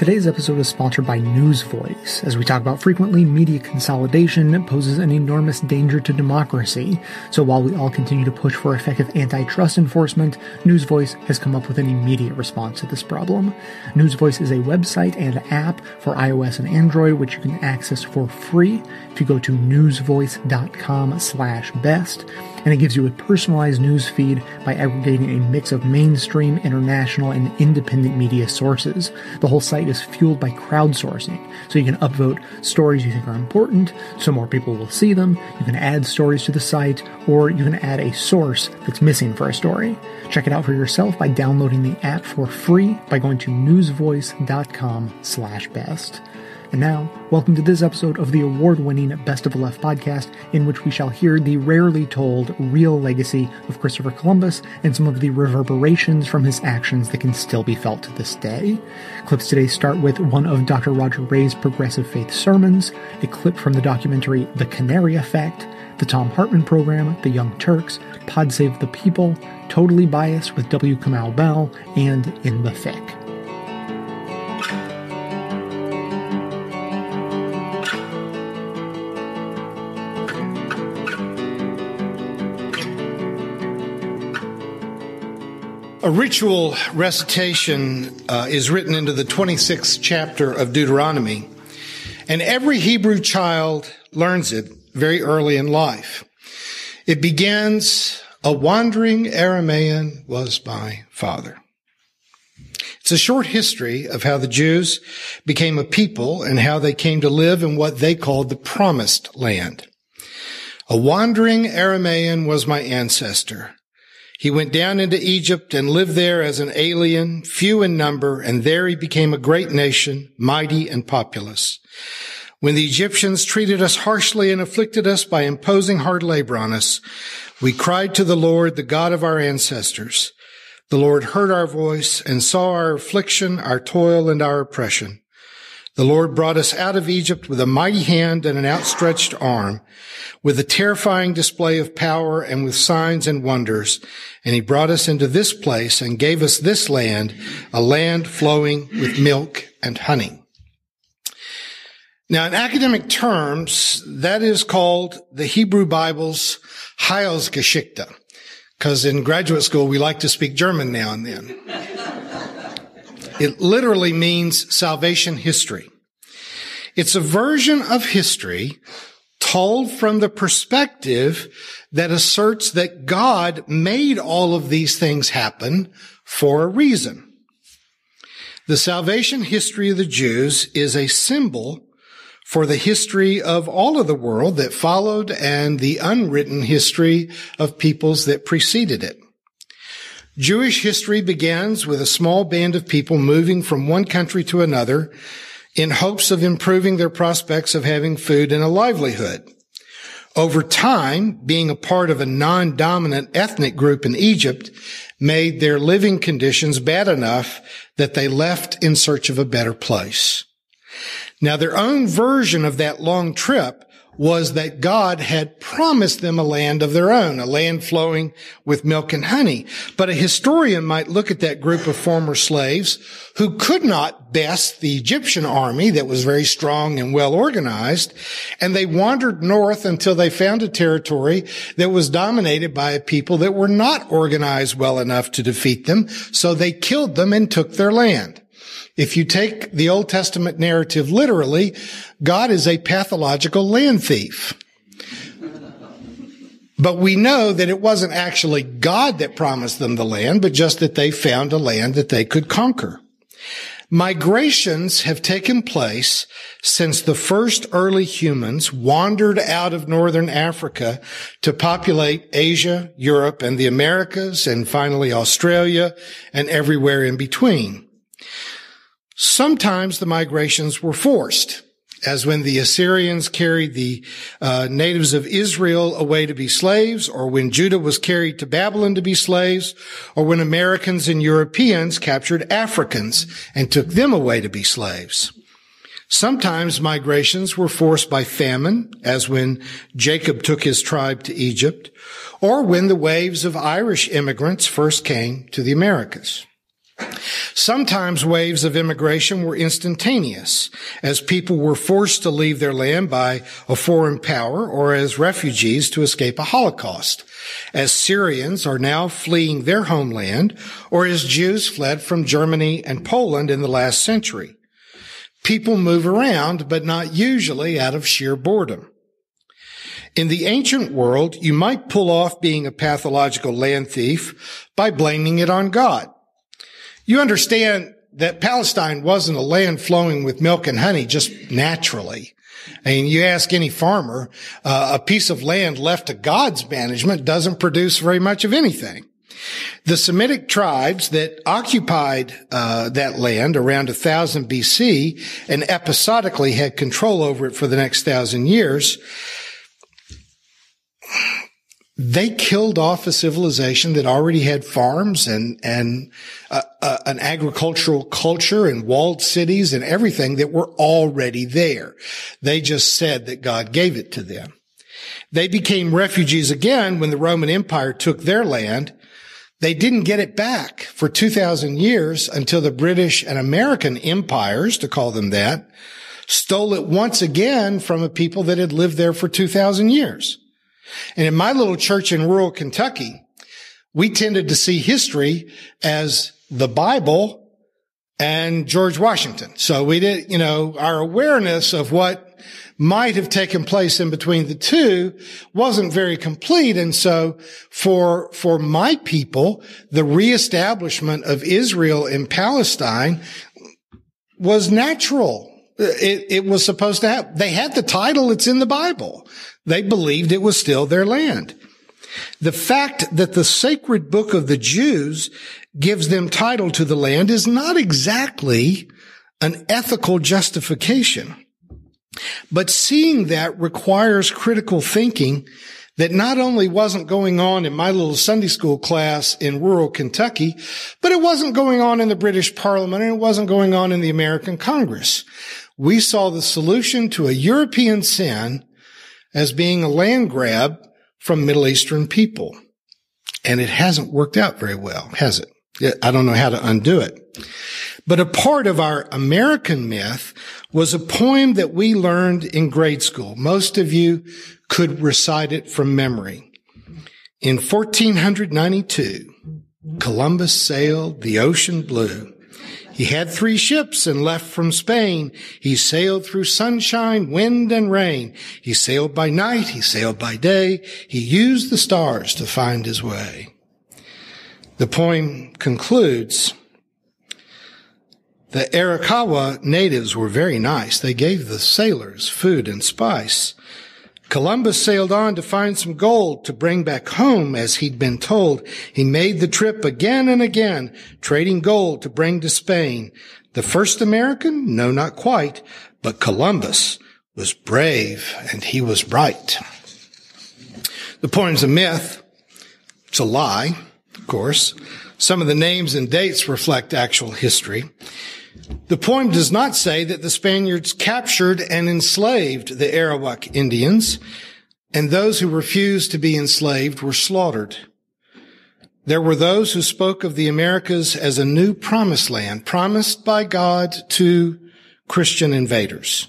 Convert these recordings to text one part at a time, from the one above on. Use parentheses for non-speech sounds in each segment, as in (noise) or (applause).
Today's episode is sponsored by News Voice. As we talk about frequently, media consolidation poses an enormous danger to democracy. So while we all continue to push for effective antitrust enforcement, News Voice has come up with an immediate response to this problem. News Voice is a website and app for iOS and Android, which you can access for free if you go to newsvoice.com slash best and it gives you a personalized news feed by aggregating a mix of mainstream, international, and independent media sources. The whole site is fueled by crowdsourcing, so you can upvote stories you think are important, so more people will see them. You can add stories to the site, or you can add a source that's missing for a story. Check it out for yourself by downloading the app for free by going to newsvoice.com/best. And now, welcome to this episode of the award winning Best of the Left podcast, in which we shall hear the rarely told real legacy of Christopher Columbus and some of the reverberations from his actions that can still be felt to this day. Clips today start with one of Dr. Roger Ray's progressive faith sermons, a clip from the documentary The Canary Effect, the Thom Hartmann program, The Young Turks, Pod Save the People, Totally Biased with W. Kamau Bell, and In the Thick. A ritual recitation uh, is written into the 26th chapter of Deuteronomy, and every Hebrew child learns it very early in life. It begins, a wandering Aramaean was my father. It's a short history of how the Jews became a people and how they came to live in what they called the promised land. A wandering Aramaean was my ancestor. He went down into Egypt and lived there as an alien, few in number, and there he became a great nation, mighty and populous. When the Egyptians treated us harshly and afflicted us by imposing hard labor on us, we cried to the Lord, the God of our ancestors. The Lord heard our voice and saw our affliction, our toil, and our oppression. The Lord brought us out of Egypt with a mighty hand and an outstretched arm, with a terrifying display of power and with signs and wonders. And he brought us into this place and gave us this land, a land flowing with milk and honey. Now, in academic terms, that is called the Hebrew Bible's Heilsgeschichte, because in graduate school we like to speak German now and then. It literally means salvation history. It's a version of history told from the perspective that asserts that God made all of these things happen for a reason. The salvation history of the Jews is a symbol for the history of all of the world that followed and the unwritten history of peoples that preceded it. Jewish history begins with a small band of people moving from one country to another in hopes of improving their prospects of having food and a livelihood. Over time, being a part of a non-dominant ethnic group in Egypt made their living conditions bad enough that they left in search of a better place. Now, their own version of that long trip was that God had promised them a land of their own, a land flowing with milk and honey. But a historian might look at that group of former slaves who could not best the Egyptian army that was very strong and well organized, and they wandered north until they found a territory that was dominated by a people that were not organized well enough to defeat them, so they killed them and took their land. If you take the Old Testament narrative literally, God is a pathological land thief. But we know that it wasn't actually God that promised them the land, but just that they found a land that they could conquer. Migrations have taken place since the first early humans wandered out of northern Africa to populate Asia, Europe, and the Americas, and finally Australia, and everywhere in between. Sometimes the migrations were forced, as when the Assyrians carried the uh, natives of Israel away to be slaves, or when Judah was carried to Babylon to be slaves, or when Americans and Europeans captured Africans and took them away to be slaves. Sometimes migrations were forced by famine, as when Jacob took his tribe to Egypt, or when the waves of Irish immigrants first came to the Americas. Sometimes waves of immigration were instantaneous, as people were forced to leave their land by a foreign power or as refugees to escape a Holocaust, as Syrians are now fleeing their homeland, or as Jews fled from Germany and Poland in the last century. People move around, but not usually out of sheer boredom. In the ancient world, you might pull off being a pathological land thief by blaming it on God. You understand that Palestine wasn't a land flowing with milk and honey just naturally. Mean, you ask any farmer, uh, a piece of land left to God's management doesn't produce very much of anything. The Semitic tribes that occupied uh, that land around 1000 BC and episodically had control over it for the next thousand years they killed off a civilization that already had farms and and uh, uh, an agricultural culture and walled cities and everything that were already there. They just said that God gave it to them. They became refugees again when the Roman Empire took their land. They didn't get it back for 2000 years until the British and American empires, to call them that, stole it once again from a people that had lived there for 2000 years. And in my little church in rural Kentucky, we tended to see history as the Bible and George Washington. So we did, you know, our awareness of what might have taken place in between the two wasn't very complete. And so for, for my people, the reestablishment of Israel in Palestine was natural. It, it was supposed to have, they had the title. It's in the Bible. They believed it was still their land. The fact that the sacred book of the Jews gives them title to the land is not exactly an ethical justification. But seeing that requires critical thinking that not only wasn't going on in my little Sunday school class in rural Kentucky, but it wasn't going on in the British Parliament and it wasn't going on in the American Congress. We saw the solution to a European sin as being a land grab from Middle Eastern people. And it hasn't worked out very well, has it? I don't know how to undo it. But a part of our American myth was a poem that we learned in grade school. Most of you could recite it from memory. In 1492, Columbus sailed the ocean blue he had three ships and left from Spain. He sailed through sunshine, wind, and rain. He sailed by night. He sailed by day. He used the stars to find his way. The poem concludes, the Arawak natives were very nice. They gave the sailors food and spice. Columbus sailed on to find some gold to bring back home as he'd been told. He made the trip again and again, trading gold to bring to Spain. The first American? No, not quite, but Columbus was brave and he was bright. The poem's a myth. It's a lie, of course. Some of the names and dates reflect actual history. The poem does not say that the Spaniards captured and enslaved the Arawak Indians, and those who refused to be enslaved were slaughtered. There were those who spoke of the Americas as a new promised land, promised by God to Christian invaders.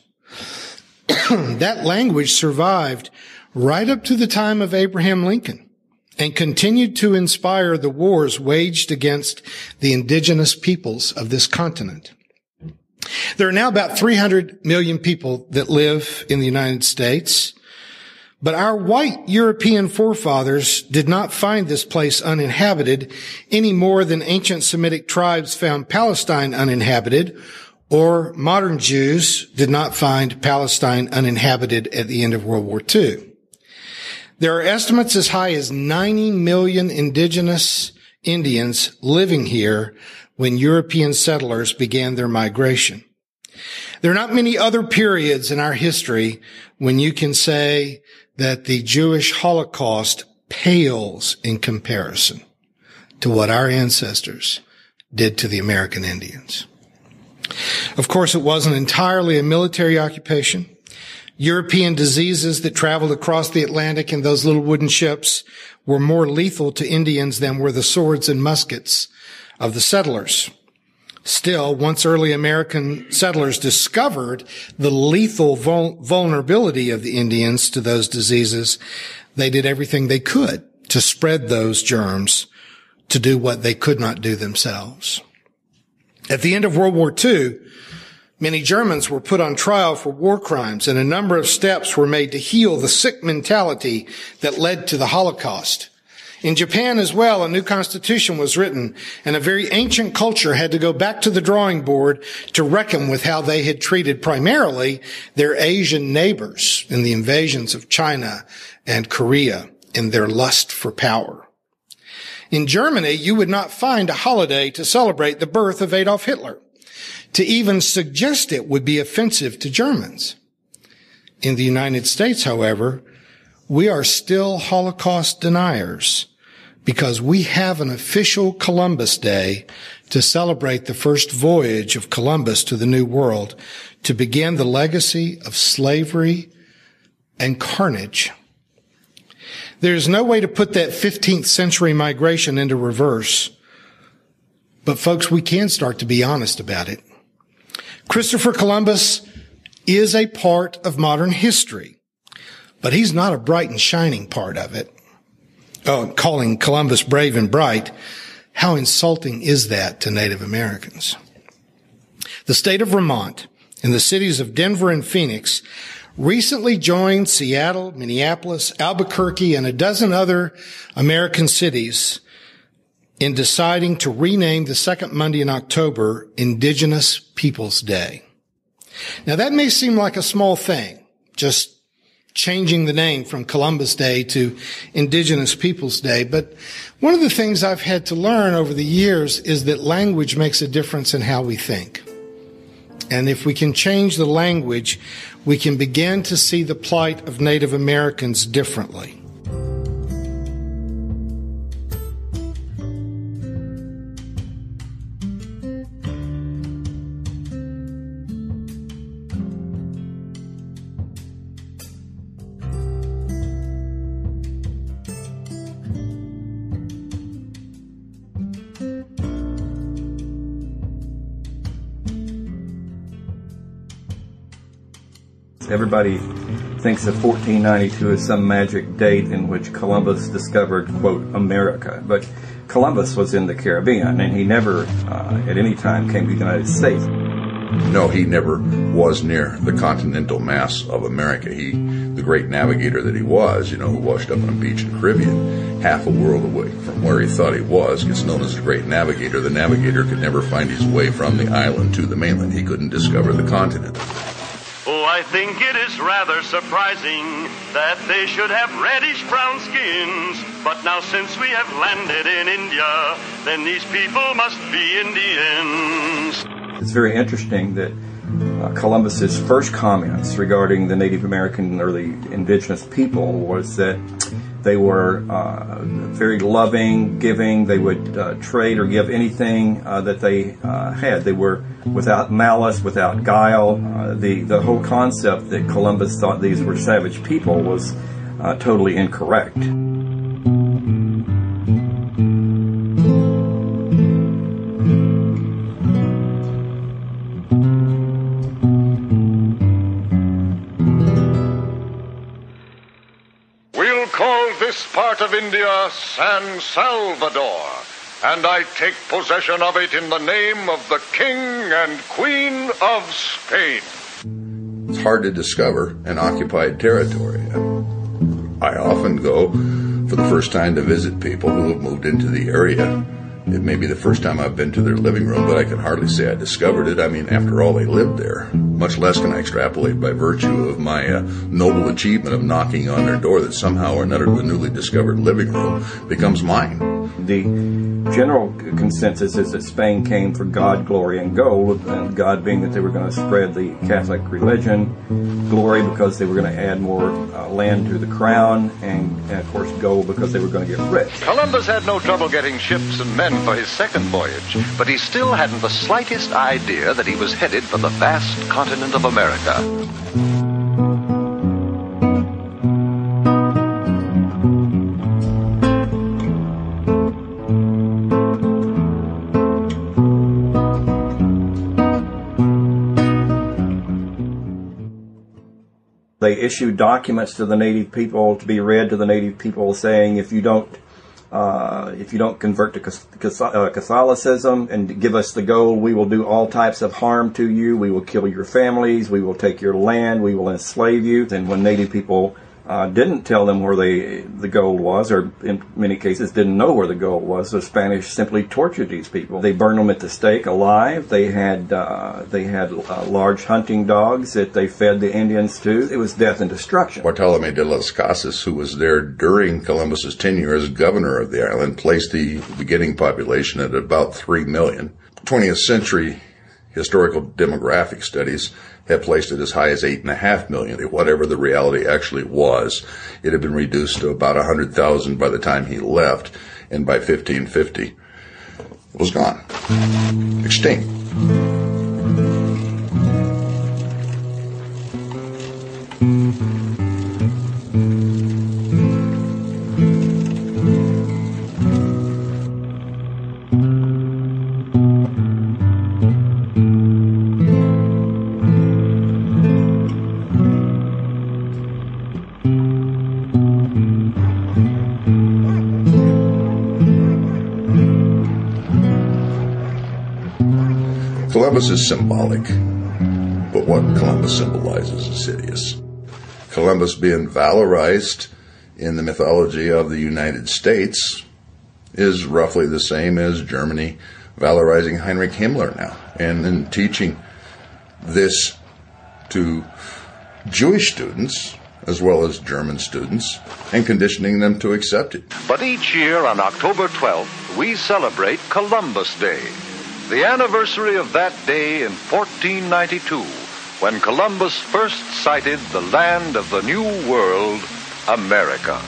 (clears throat) that language survived right up to the time of Abraham Lincoln and continued to inspire the wars waged against the indigenous peoples of this continent. There are now about 300 million people that live in the United States, but our white European forefathers did not find this place uninhabited any more than ancient Semitic tribes found Palestine uninhabited or modern Jews did not find Palestine uninhabited at the end of World War II. There are estimates as high as 90 million indigenous Indians living here when European settlers began their migration. There are not many other periods in our history when you can say that the Jewish Holocaust pales in comparison to what our ancestors did to the American Indians. Of course, it wasn't entirely a military occupation. European diseases that traveled across the Atlantic in those little wooden ships were more lethal to Indians than were the swords and muskets of the settlers. Still, once early American settlers discovered the lethal vul- vulnerability of the Indians to those diseases, they did everything they could to spread those germs to do what they could not do themselves. At the end of World War II, many Germans were put on trial for war crimes and a number of steps were made to heal the sick mentality that led to the Holocaust. In Japan as well, a new constitution was written and a very ancient culture had to go back to the drawing board to reckon with how they had treated primarily their Asian neighbors in the invasions of China and Korea in their lust for power. In Germany, you would not find a holiday to celebrate the birth of Adolf Hitler. To even suggest it would be offensive to Germans. In the United States, however, we are still Holocaust deniers because we have an official Columbus Day to celebrate the first voyage of Columbus to the New World to begin the legacy of slavery and carnage. There's no way to put that 15th century migration into reverse. But folks, we can start to be honest about it. Christopher Columbus is a part of modern history, but he's not a bright and shining part of it uh, calling Columbus brave and bright, how insulting is that to Native Americans? The state of Vermont and the cities of Denver and Phoenix recently joined Seattle, Minneapolis, Albuquerque, and a dozen other American cities in deciding to rename the second Monday in October Indigenous Peoples Day. Now that may seem like a small thing, just changing the name from Columbus Day to Indigenous Peoples Day. But one of the things I've had to learn over the years is that language makes a difference in how we think. And if we can change the language, we can begin to see the plight of Native Americans differently. Everybody thinks that 1492 is some magic date in which Columbus discovered, quote, America. But Columbus was in the Caribbean, and he never, uh, at any time, came to the United States. No, he never was near the continental mass of America. He, the great navigator that he was, you know, who washed up on a beach in the Caribbean, half a world away from where he thought he was, gets known as the great navigator. The navigator could never find his way from the island to the mainland. He couldn't discover the continent. Oh, I think it is rather surprising that they should have reddish brown skins. But now, since we have landed in India, then these people must be Indians. It's very interesting that uh, Columbus's first comments regarding the Native American or the indigenous people was that they were uh, very loving, giving. They would uh, trade or give anything uh, that they uh, had. They were without malice, without guile. Uh, the the whole concept that Columbus thought these were savage people was uh, totally incorrect. San Salvador, and I take possession of it in the name of the King and Queen of Spain. It's hard to discover an occupied territory. I often go for the first time to visit people who have moved into the area it may be the first time I've been to their living room, but I can hardly say I discovered it. I mean, after all, they lived there. Much less can I extrapolate by virtue of my uh, noble achievement of knocking on their door that somehow or another the newly discovered living room becomes mine. The general consensus is that Spain came for God, glory, and gold, and God being that they were going to spread the Catholic religion, glory because they were going to add more uh, land to the crown, and, and of course gold because they were going to get rich. Columbus had no trouble getting ships and men for his second voyage, but he still hadn't the slightest idea that he was headed for the vast continent of America. They issued documents to the native people to be read to the native people saying if you don't uh, if you don't convert to uh, Catholicism and give us the gold, we will do all types of harm to you. We will kill your families. We will take your land. We will enslave you. And when Native people uh, didn't tell them where they, the gold was, or in many cases didn't know where the gold was. The Spanish simply tortured these people. They burned them at the stake alive. They had uh, they had uh, large hunting dogs that they fed the Indians to. It was death and destruction. Bartolome de las Casas, who was there during Columbus's tenure as governor of the island, placed the beginning population at about three million. 20th century historical demographic studies have placed it as high as eight and a half million, whatever the reality actually was. It had been reduced to about a hundred thousand by the time he left, and by 1550, it was gone. Extinct. Columbus is symbolic, but what Columbus symbolizes is hideous. Columbus being valorized in the mythology of the United States is roughly the same as Germany valorizing Heinrich Himmler now and then teaching this to Jewish students as well as German students and conditioning them to accept it. But each year on October 12th, we celebrate Columbus Day the anniversary of that day in 1492, when Columbus first sighted the land of the New World, America.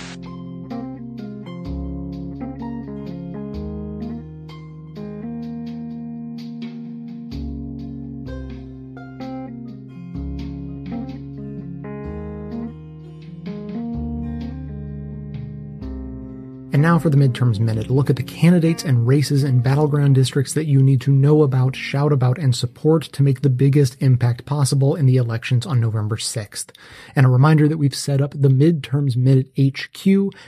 Now for the Midterms Minute, look at the candidates and races and battleground districts that you need to know about, shout about, and support to make the biggest impact possible in the elections on November 6th. And a reminder that we've set up the Midterms Minute HQ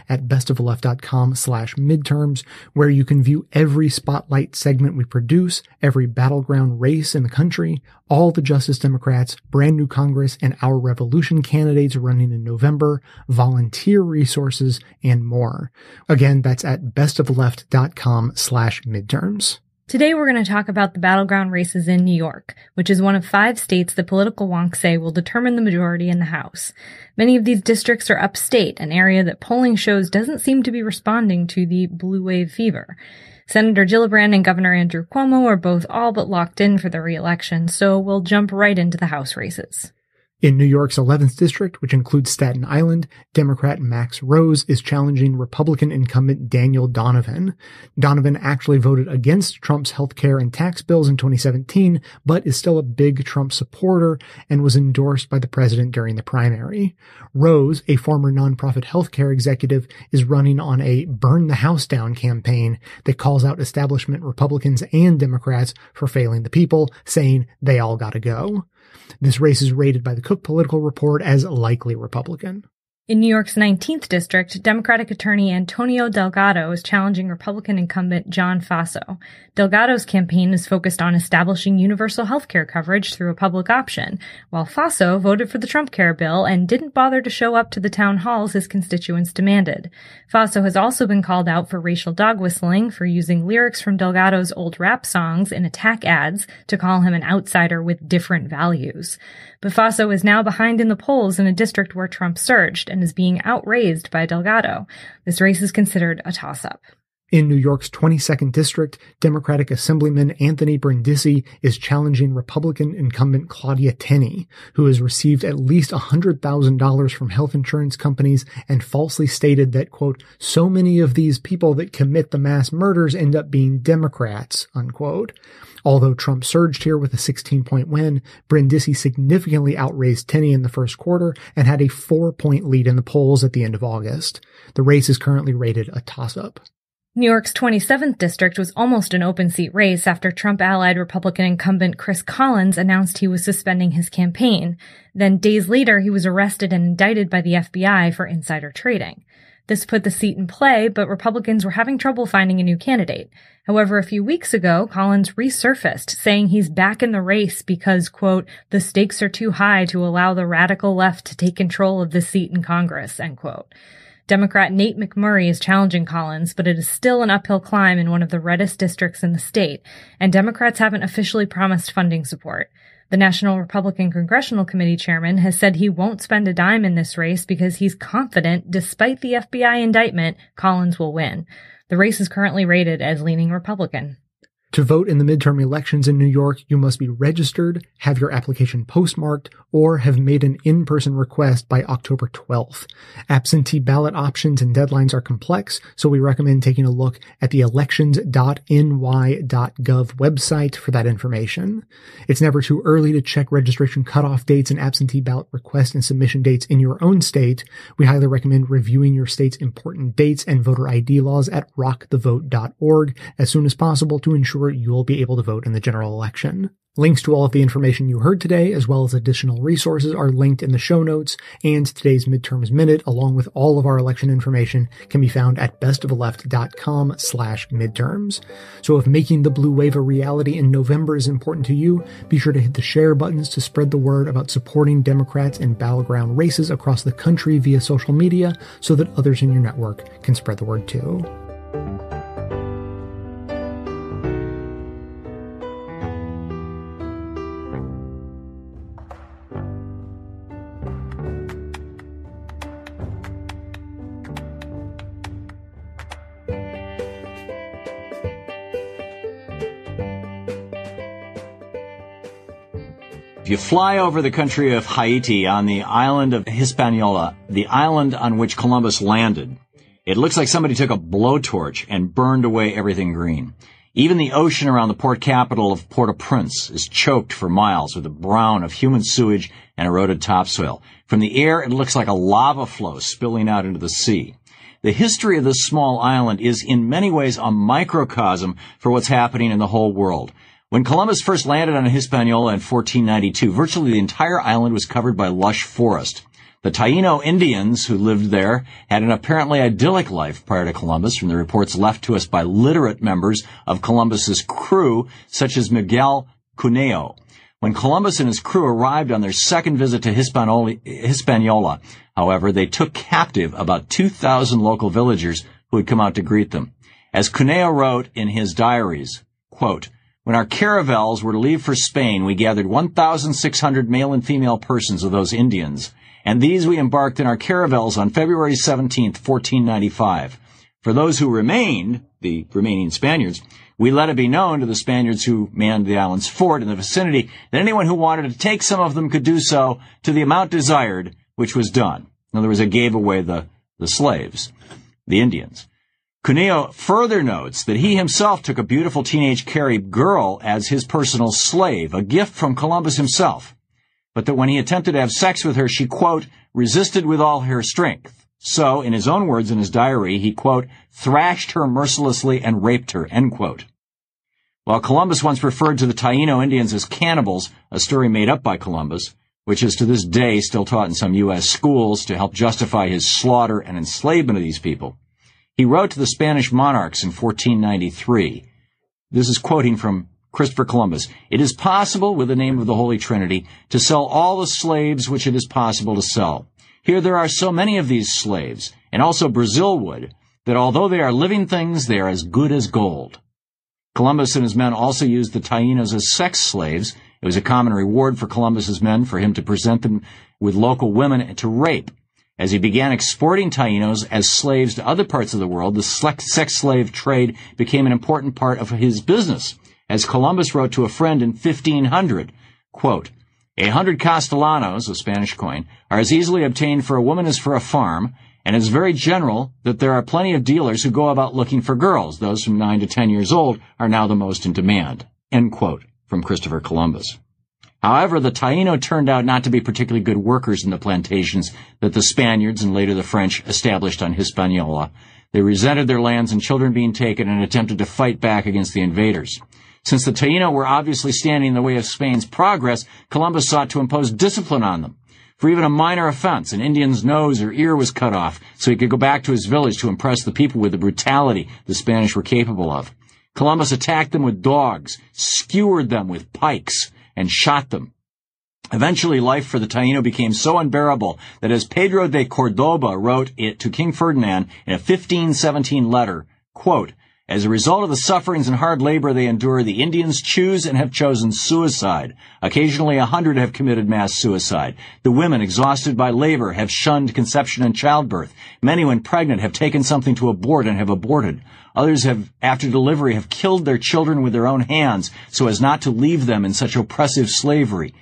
at bestoftheleft.com slash midterms, where you can view every spotlight segment we produce, every battleground race in the country, all the Justice Democrats, brand new Congress, and our revolution candidates running in November, volunteer resources, and more. Again, that's at bestoftheleft.com slash midterms. Today we're going to talk about the battleground races in New York, which is one of five states the political wonks say will determine the majority in the House. Many of these districts are upstate, an area that polling shows doesn't seem to be responding to the blue wave fever. Senator Gillibrand and Governor Andrew Cuomo are both all but locked in for the reelection, so we'll jump right into the House races. In New York's 11th district, which includes Staten Island, Democrat Max Rose is challenging Republican incumbent Daniel Donovan. Donovan actually voted against Trump's healthcare and tax bills in 2017, but is still a big Trump supporter and was endorsed by the president during the primary. Rose, a former nonprofit healthcare executive, is running on a burn the house down campaign that calls out establishment Republicans and Democrats for failing the people, saying they all gotta go. This race is rated by the Cook Political Report as likely Republican. In New York's 19th district, Democratic attorney Antonio Delgado is challenging Republican incumbent John Faso. Delgado's campaign is focused on establishing universal health care coverage through a public option, while Faso voted for the Trump Care bill and didn't bother to show up to the town halls his constituents demanded. Faso has also been called out for racial dog whistling, for using lyrics from Delgado's old rap songs in attack ads to call him an outsider with different values. But Faso is now behind in the polls in a district where Trump surged and is being outraised by Delgado. This race is considered a toss-up. In New York's 22nd district, Democratic Assemblyman Anthony Brindisi is challenging Republican incumbent Claudia Tenney, who has received at least $100,000 from health insurance companies and falsely stated that, quote, so many of these people that commit the mass murders end up being Democrats, unquote. Although Trump surged here with a 16 point win, Brindisi significantly outraised Tenney in the first quarter and had a four point lead in the polls at the end of August. The race is currently rated a toss up. New York's 27th district was almost an open seat race after Trump allied Republican incumbent Chris Collins announced he was suspending his campaign. Then days later, he was arrested and indicted by the FBI for insider trading. This put the seat in play, but Republicans were having trouble finding a new candidate. However, a few weeks ago, Collins resurfaced, saying he's back in the race because, quote, the stakes are too high to allow the radical left to take control of the seat in Congress, end quote. Democrat Nate McMurray is challenging Collins, but it is still an uphill climb in one of the reddest districts in the state, and Democrats haven't officially promised funding support. The National Republican Congressional Committee chairman has said he won't spend a dime in this race because he's confident, despite the FBI indictment, Collins will win. The race is currently rated as leaning Republican. To vote in the midterm elections in New York, you must be registered, have your application postmarked, or have made an in-person request by October 12th. Absentee ballot options and deadlines are complex, so we recommend taking a look at the elections.ny.gov website for that information. It's never too early to check registration cutoff dates and absentee ballot request and submission dates in your own state. We highly recommend reviewing your state's important dates and voter ID laws at rockthevote.org as soon as possible to ensure you'll be able to vote in the general election. Links to all of the information you heard today, as well as additional resources, are linked in the show notes, and today's Midterms Minute, along with all of our election information, can be found at bestoftheleft.com slash midterms. So if making the blue wave a reality in November is important to you, be sure to hit the share buttons to spread the word about supporting Democrats in battleground races across the country via social media so that others in your network can spread the word too. If you fly over the country of Haiti on the island of Hispaniola, the island on which Columbus landed, it looks like somebody took a blowtorch and burned away everything green. Even the ocean around the port capital of Port-au-Prince is choked for miles with the brown of human sewage and eroded topsoil. From the air, it looks like a lava flow spilling out into the sea. The history of this small island is in many ways a microcosm for what's happening in the whole world. When Columbus first landed on Hispaniola in 1492, virtually the entire island was covered by lush forest. The Taino Indians who lived there had an apparently idyllic life prior to Columbus from the reports left to us by literate members of Columbus's crew, such as Miguel Cuneo. When Columbus and his crew arrived on their second visit to Hispaniola, however, they took captive about 2,000 local villagers who had come out to greet them. As Cuneo wrote in his diaries, quote, when our caravels were to leave for Spain, we gathered 1,600 male and female persons of those Indians, and these we embarked in our caravels on February 17, 1495. For those who remained, the remaining Spaniards, we let it be known to the Spaniards who manned the island's fort in the vicinity that anyone who wanted to take some of them could do so to the amount desired, which was done. In other words, they gave away the, the slaves, the Indians. Cuneo further notes that he himself took a beautiful teenage Carib girl as his personal slave, a gift from Columbus himself, but that when he attempted to have sex with her, she, quote, resisted with all her strength. So, in his own words in his diary, he, quote, thrashed her mercilessly and raped her, end quote. While Columbus once referred to the Taino Indians as cannibals, a story made up by Columbus, which is to this day still taught in some U.S. schools to help justify his slaughter and enslavement of these people, he wrote to the Spanish monarchs in 1493. This is quoting from Christopher Columbus. It is possible, with the name of the Holy Trinity, to sell all the slaves which it is possible to sell. Here there are so many of these slaves, and also Brazil wood, that although they are living things, they are as good as gold. Columbus and his men also used the Tainos as sex slaves. It was a common reward for Columbus's men for him to present them with local women to rape. As he began exporting Tainos as slaves to other parts of the world, the sex slave trade became an important part of his business. As Columbus wrote to a friend in 1500, quote, a hundred castellanos, a Spanish coin, are as easily obtained for a woman as for a farm, and it's very general that there are plenty of dealers who go about looking for girls. Those from 9 to 10 years old are now the most in demand. End quote from Christopher Columbus. However, the Taino turned out not to be particularly good workers in the plantations that the Spaniards and later the French established on Hispaniola. They resented their lands and children being taken and attempted to fight back against the invaders. Since the Taino were obviously standing in the way of Spain's progress, Columbus sought to impose discipline on them. For even a minor offense, an Indian's nose or ear was cut off so he could go back to his village to impress the people with the brutality the Spanish were capable of. Columbus attacked them with dogs, skewered them with pikes, and shot them. Eventually, life for the Taino became so unbearable that as Pedro de Cordoba wrote it to King Ferdinand in a 1517 letter, quote, as a result of the sufferings and hard labor they endure, the Indians choose and have chosen suicide. Occasionally a hundred have committed mass suicide. The women, exhausted by labor, have shunned conception and childbirth. Many, when pregnant, have taken something to abort and have aborted. Others have, after delivery, have killed their children with their own hands so as not to leave them in such oppressive slavery.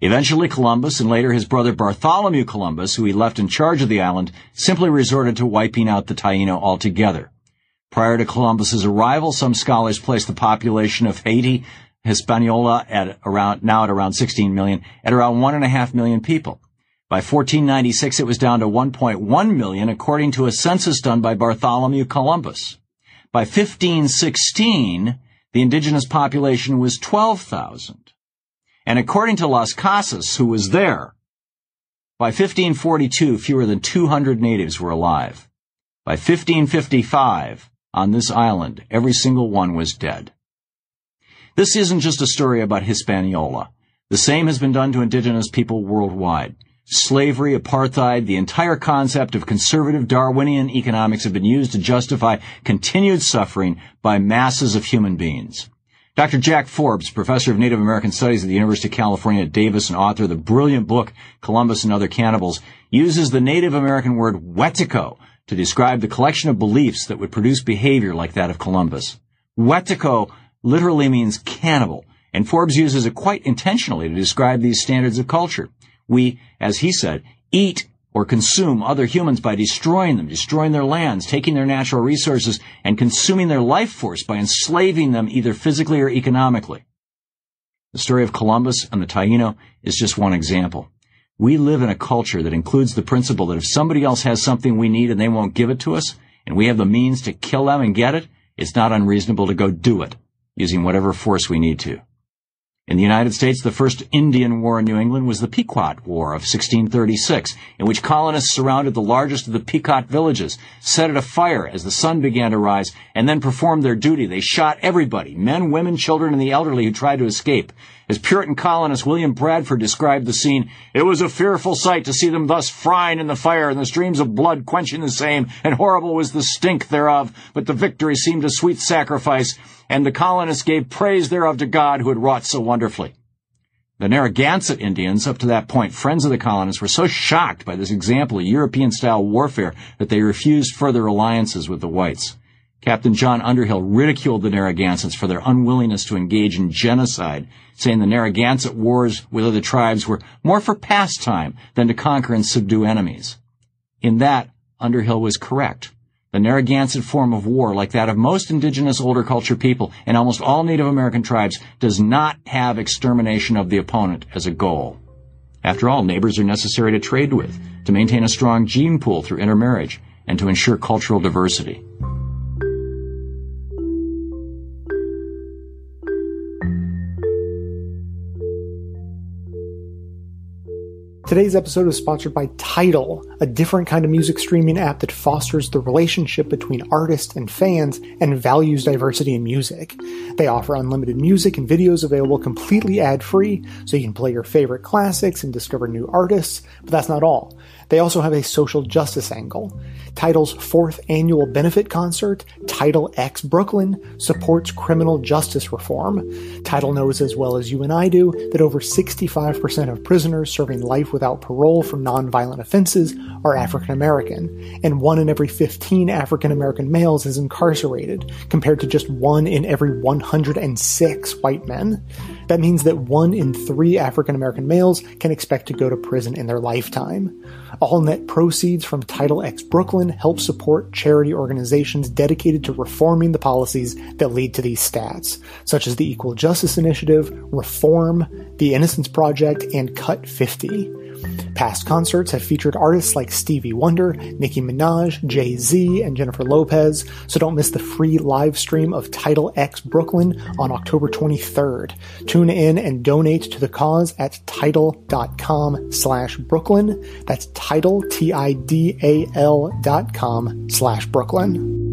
Eventually, Columbus and later his brother Bartholomew Columbus, who he left in charge of the island, simply resorted to wiping out the Taino altogether. Prior to Columbus's arrival, some scholars place the population of Haiti, Hispaniola at around, now at around 16 million, at around 1.5 million people. By 1496, it was down to 1.1 million, according to a census done by Bartholomew Columbus. By 1516, the indigenous population was 12,000. And according to Las Casas, who was there, by 1542, fewer than 200 natives were alive. By 1555, on this island, every single one was dead. This isn't just a story about Hispaniola. The same has been done to indigenous people worldwide. Slavery, apartheid, the entire concept of conservative Darwinian economics have been used to justify continued suffering by masses of human beings. Dr. Jack Forbes, professor of Native American Studies at the University of California at Davis and author of the brilliant book Columbus and Other Cannibals, uses the Native American word wetiko to describe the collection of beliefs that would produce behavior like that of Columbus. Wetiko literally means cannibal, and Forbes uses it quite intentionally to describe these standards of culture. We, as he said, eat or consume other humans by destroying them, destroying their lands, taking their natural resources, and consuming their life force by enslaving them either physically or economically. The story of Columbus and the Taino is just one example. We live in a culture that includes the principle that if somebody else has something we need and they won't give it to us, and we have the means to kill them and get it, it's not unreasonable to go do it, using whatever force we need to. In the United States, the first Indian war in New England was the Pequot War of 1636, in which colonists surrounded the largest of the Pequot villages, set it afire as the sun began to rise, and then performed their duty. They shot everybody, men, women, children, and the elderly who tried to escape. As Puritan colonist William Bradford described the scene, it was a fearful sight to see them thus frying in the fire and the streams of blood quenching the same, and horrible was the stink thereof, but the victory seemed a sweet sacrifice, and the colonists gave praise thereof to God who had wrought so wonderfully. The Narragansett Indians, up to that point friends of the colonists, were so shocked by this example of European-style warfare that they refused further alliances with the whites. Captain John Underhill ridiculed the Narragansetts for their unwillingness to engage in genocide, saying the Narragansett wars with other tribes were more for pastime than to conquer and subdue enemies. In that, Underhill was correct. The Narragansett form of war, like that of most indigenous older culture people and almost all Native American tribes, does not have extermination of the opponent as a goal. After all, neighbors are necessary to trade with, to maintain a strong gene pool through intermarriage, and to ensure cultural diversity. Today's episode is sponsored by Tidal, a different kind of music streaming app that fosters the relationship between artists and fans and values diversity in music. They offer unlimited music and videos available completely ad free, so you can play your favorite classics and discover new artists, but that's not all. They also have a social justice angle. Tidal's fourth annual benefit concert, Tidal X Brooklyn, supports criminal justice reform. Tidal knows as well as you and I do that over 65% of prisoners serving life without parole for nonviolent offenses are African American, and one in every 15 African American males is incarcerated, compared to just one in every 106 white men. That means that one in three African American males can expect to go to prison in their lifetime. All net proceeds from Tidal X Brooklyn help support charity organizations dedicated to reforming the policies that lead to these stats, such as the Equal Justice Initiative, Reform, the Innocence Project, and Cut 50. Past concerts have featured artists like Stevie Wonder, Nicki Minaj, Jay Z, and Jennifer Lopez, so don't miss the free live stream of Tidal X Brooklyn on October 23rd. Tune in and donate to the cause at tidal.com slash Brooklyn. That's Tidal, T-I-D-A-L dot com slash Brooklyn.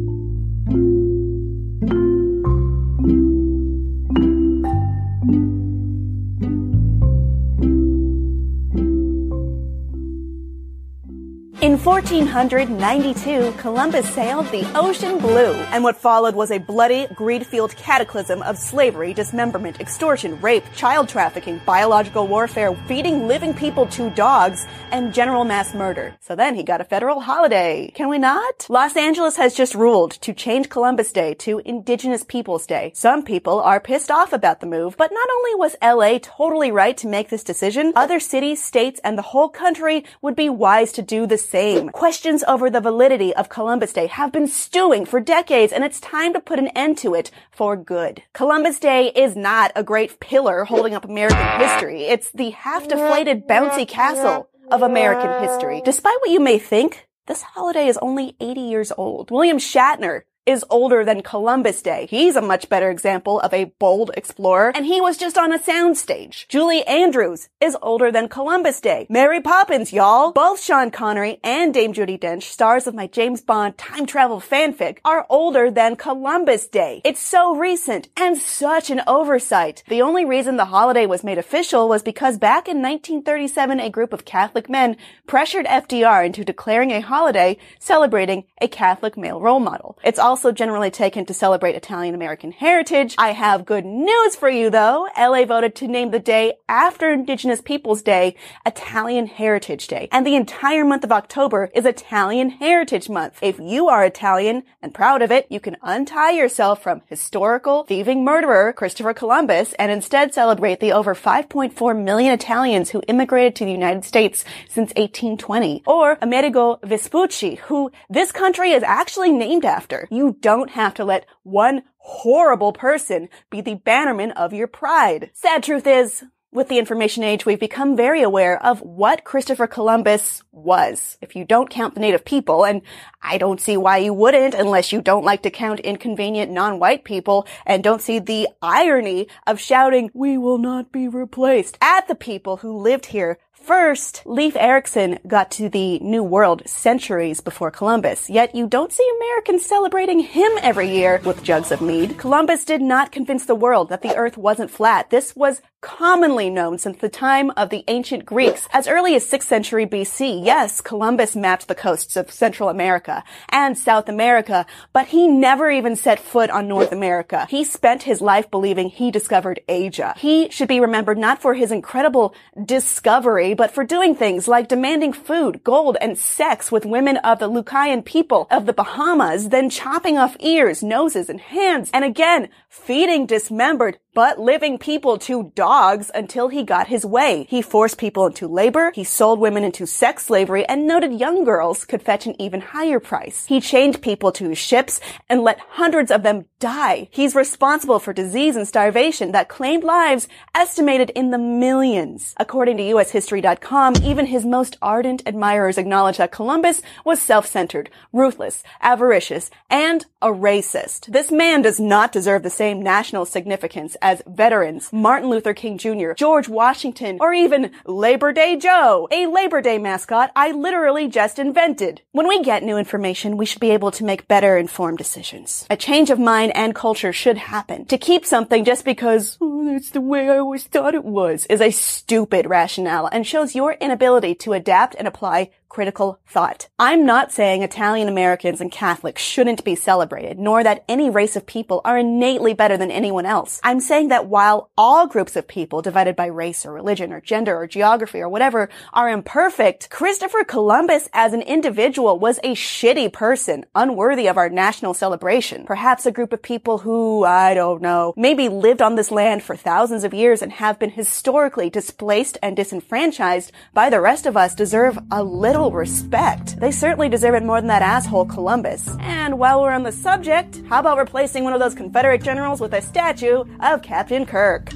In 1492, Columbus sailed the ocean blue, and what followed was a bloody, greed-fueled cataclysm of slavery, dismemberment, extortion, rape, child trafficking, biological warfare, feeding living people to dogs, and general mass murder. So then he got a federal holiday. Can we not? Los Angeles has just ruled to change Columbus Day to Indigenous Peoples Day. Some people are pissed off about the move, but not only was LA totally right to make this decision, other cities, states, and the whole country would be wise to do the same. Questions over the validity of Columbus Day have been stewing for decades and it's time to put an end to it for good. Columbus Day is not a great pillar holding up American history. It's the half-deflated bouncy castle of American history. Despite what you may think, this holiday is only 80 years old. William Shatner is older than Columbus Day. He's a much better example of a bold explorer, and he was just on a soundstage. Julie Andrews is older than Columbus Day. Mary Poppins, y'all. Both Sean Connery and Dame Judi Dench, stars of my James Bond time travel fanfic, are older than Columbus Day. It's so recent and such an oversight. The only reason the holiday was made official was because back in 1937, a group of Catholic men pressured FDR into declaring a holiday celebrating a Catholic male role model. It's also also generally taken to celebrate Italian American heritage. I have good news for you though. LA voted to name the day after Indigenous Peoples Day Italian Heritage Day. And the entire month of October is Italian Heritage Month. If you are Italian and proud of it, you can untie yourself from historical thieving murderer Christopher Columbus and instead celebrate the over 5.4 million Italians who immigrated to the United States since 1820. Or Amerigo Vespucci, who this country is actually named after. Don't have to let one horrible person be the bannerman of your pride. Sad truth is, with the information age, we've become very aware of what Christopher Columbus was. If you don't count the native people, and I don't see why you wouldn't unless you don't like to count inconvenient non-white people and don't see the irony of shouting, we will not be replaced at the people who lived here First, Leif Erikson got to the New World centuries before Columbus, yet you don't see Americans celebrating him every year with jugs of mead. Columbus did not convince the world that the earth wasn't flat. This was commonly known since the time of the ancient Greeks. As early as 6th century BC, yes, Columbus mapped the coasts of Central America and South America, but he never even set foot on North America. He spent his life believing he discovered Asia. He should be remembered not for his incredible discovery, but for doing things like demanding food, gold, and sex with women of the Lucayan people of the Bahamas, then chopping off ears, noses, and hands, and again, feeding dismembered but living people to dogs until he got his way. He forced people into labor, he sold women into sex slavery, and noted young girls could fetch an even higher price. He chained people to ships and let hundreds of them die. He's responsible for disease and starvation that claimed lives estimated in the millions. According to USHistory.com, even his most ardent admirers acknowledge that Columbus was self-centered, ruthless, avaricious, and a racist. This man does not deserve the same national significance as veterans Martin Luther King Jr., George Washington, or even Labor Day Joe, a Labor Day mascot I literally just invented. When we get new information, we should be able to make better informed decisions. A change of mind and culture should happen. To keep something just because oh, that's the way I always thought it was is a stupid rationale and shows your inability to adapt and apply critical thought. I'm not saying Italian Americans and Catholics shouldn't be celebrated, nor that any race of people are innately better than anyone else. I'm saying that while all groups of people divided by race or religion or gender or geography or whatever are imperfect, Christopher Columbus as an individual was a shitty person, unworthy of our national celebration. Perhaps a group of people who, I don't know, maybe lived on this land for thousands of years and have been historically displaced and disenfranchised by the rest of us deserve a little respect. They certainly deserve it more than that asshole Columbus. And while we're on the subject, how about replacing one of those Confederate generals with a statue of Captain Kirk?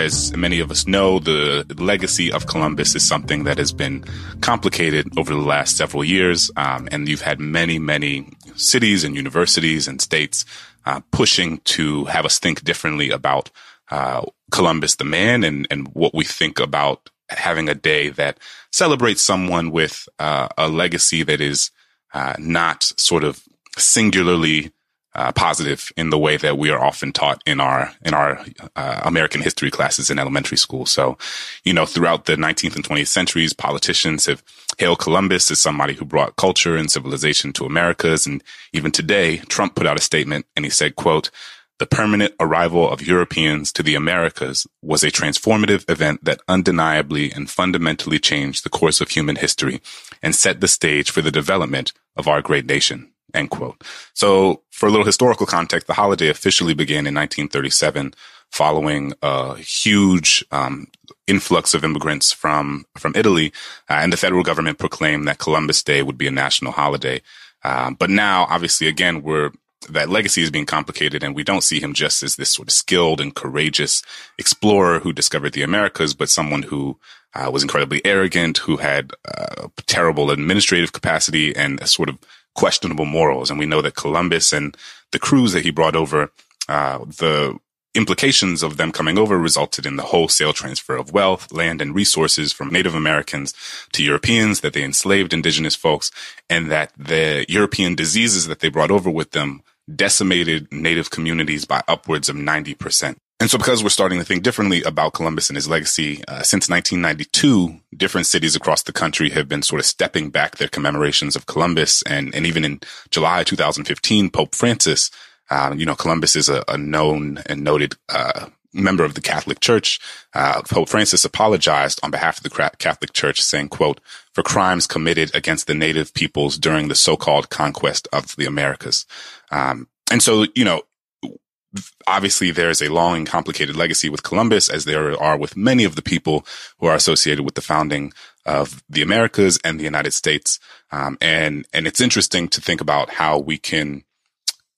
As many of us know, the legacy of Columbus is something that has been complicated over the last several years. Um, and you've had many, many cities and universities and states uh, pushing to have us think differently about uh, Columbus the man and, and what we think about having a day that celebrates someone with uh, a legacy that is uh, not sort of singularly uh, positive in the way that we are often taught in our in our uh, American history classes in elementary school. So, you know, throughout the 19th and 20th centuries, politicians have hailed Columbus as somebody who brought culture and civilization to Americas, and even today, Trump put out a statement and he said, "quote." The permanent arrival of Europeans to the Americas was a transformative event that undeniably and fundamentally changed the course of human history and set the stage for the development of our great nation. End quote. So for a little historical context, the holiday officially began in 1937 following a huge um, influx of immigrants from from Italy, uh, and the federal government proclaimed that Columbus Day would be a national holiday. Uh, but now, obviously, again, we're that legacy is being complicated and we don't see him just as this sort of skilled and courageous explorer who discovered the Americas, but someone who uh, was incredibly arrogant, who had uh, terrible administrative capacity and a sort of questionable morals. And we know that Columbus and the crews that he brought over, uh, the implications of them coming over resulted in the wholesale transfer of wealth, land, and resources from Native Americans to Europeans, that they enslaved indigenous folks, and that the European diseases that they brought over with them decimated native communities by upwards of 90%. And so because we're starting to think differently about Columbus and his legacy, uh, since 1992, different cities across the country have been sort of stepping back their commemorations of Columbus. And, and even in July 2015, Pope Francis, uh, you know, Columbus is a, a known and noted, uh, member of the Catholic Church, uh, Pope Francis apologized on behalf of the Catholic Church, saying, quote, for crimes committed against the native peoples during the so-called conquest of the Americas. Um, and so, you know, obviously there's a long and complicated legacy with Columbus, as there are with many of the people who are associated with the founding of the Americas and the United States. Um, and, and it's interesting to think about how we can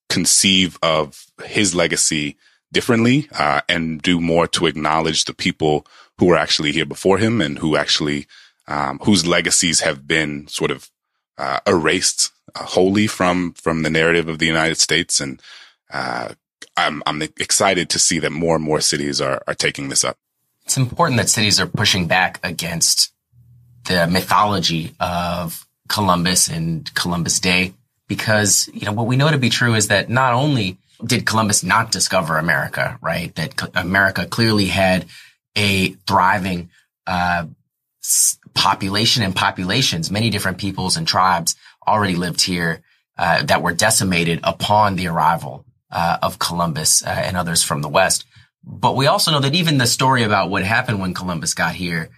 conceive of his legacy differently, uh, and do more to acknowledge the people who were actually here before him and who actually, um, whose legacies have been sort of, uh, erased uh, wholly from, from the narrative of the United States and, uh, I'm, I'm excited to see that more and more cities are, are taking this up. It's important that cities are pushing back against the mythology of Columbus and Columbus Day because, you know, what we know to be true is that not only did Columbus not discover America, right? That America clearly had a thriving, uh, population and populations, many different peoples and tribes already lived here, uh, that were decimated upon the arrival uh, of Columbus uh, and others from the West. But we also know that even the story about what happened when Columbus got here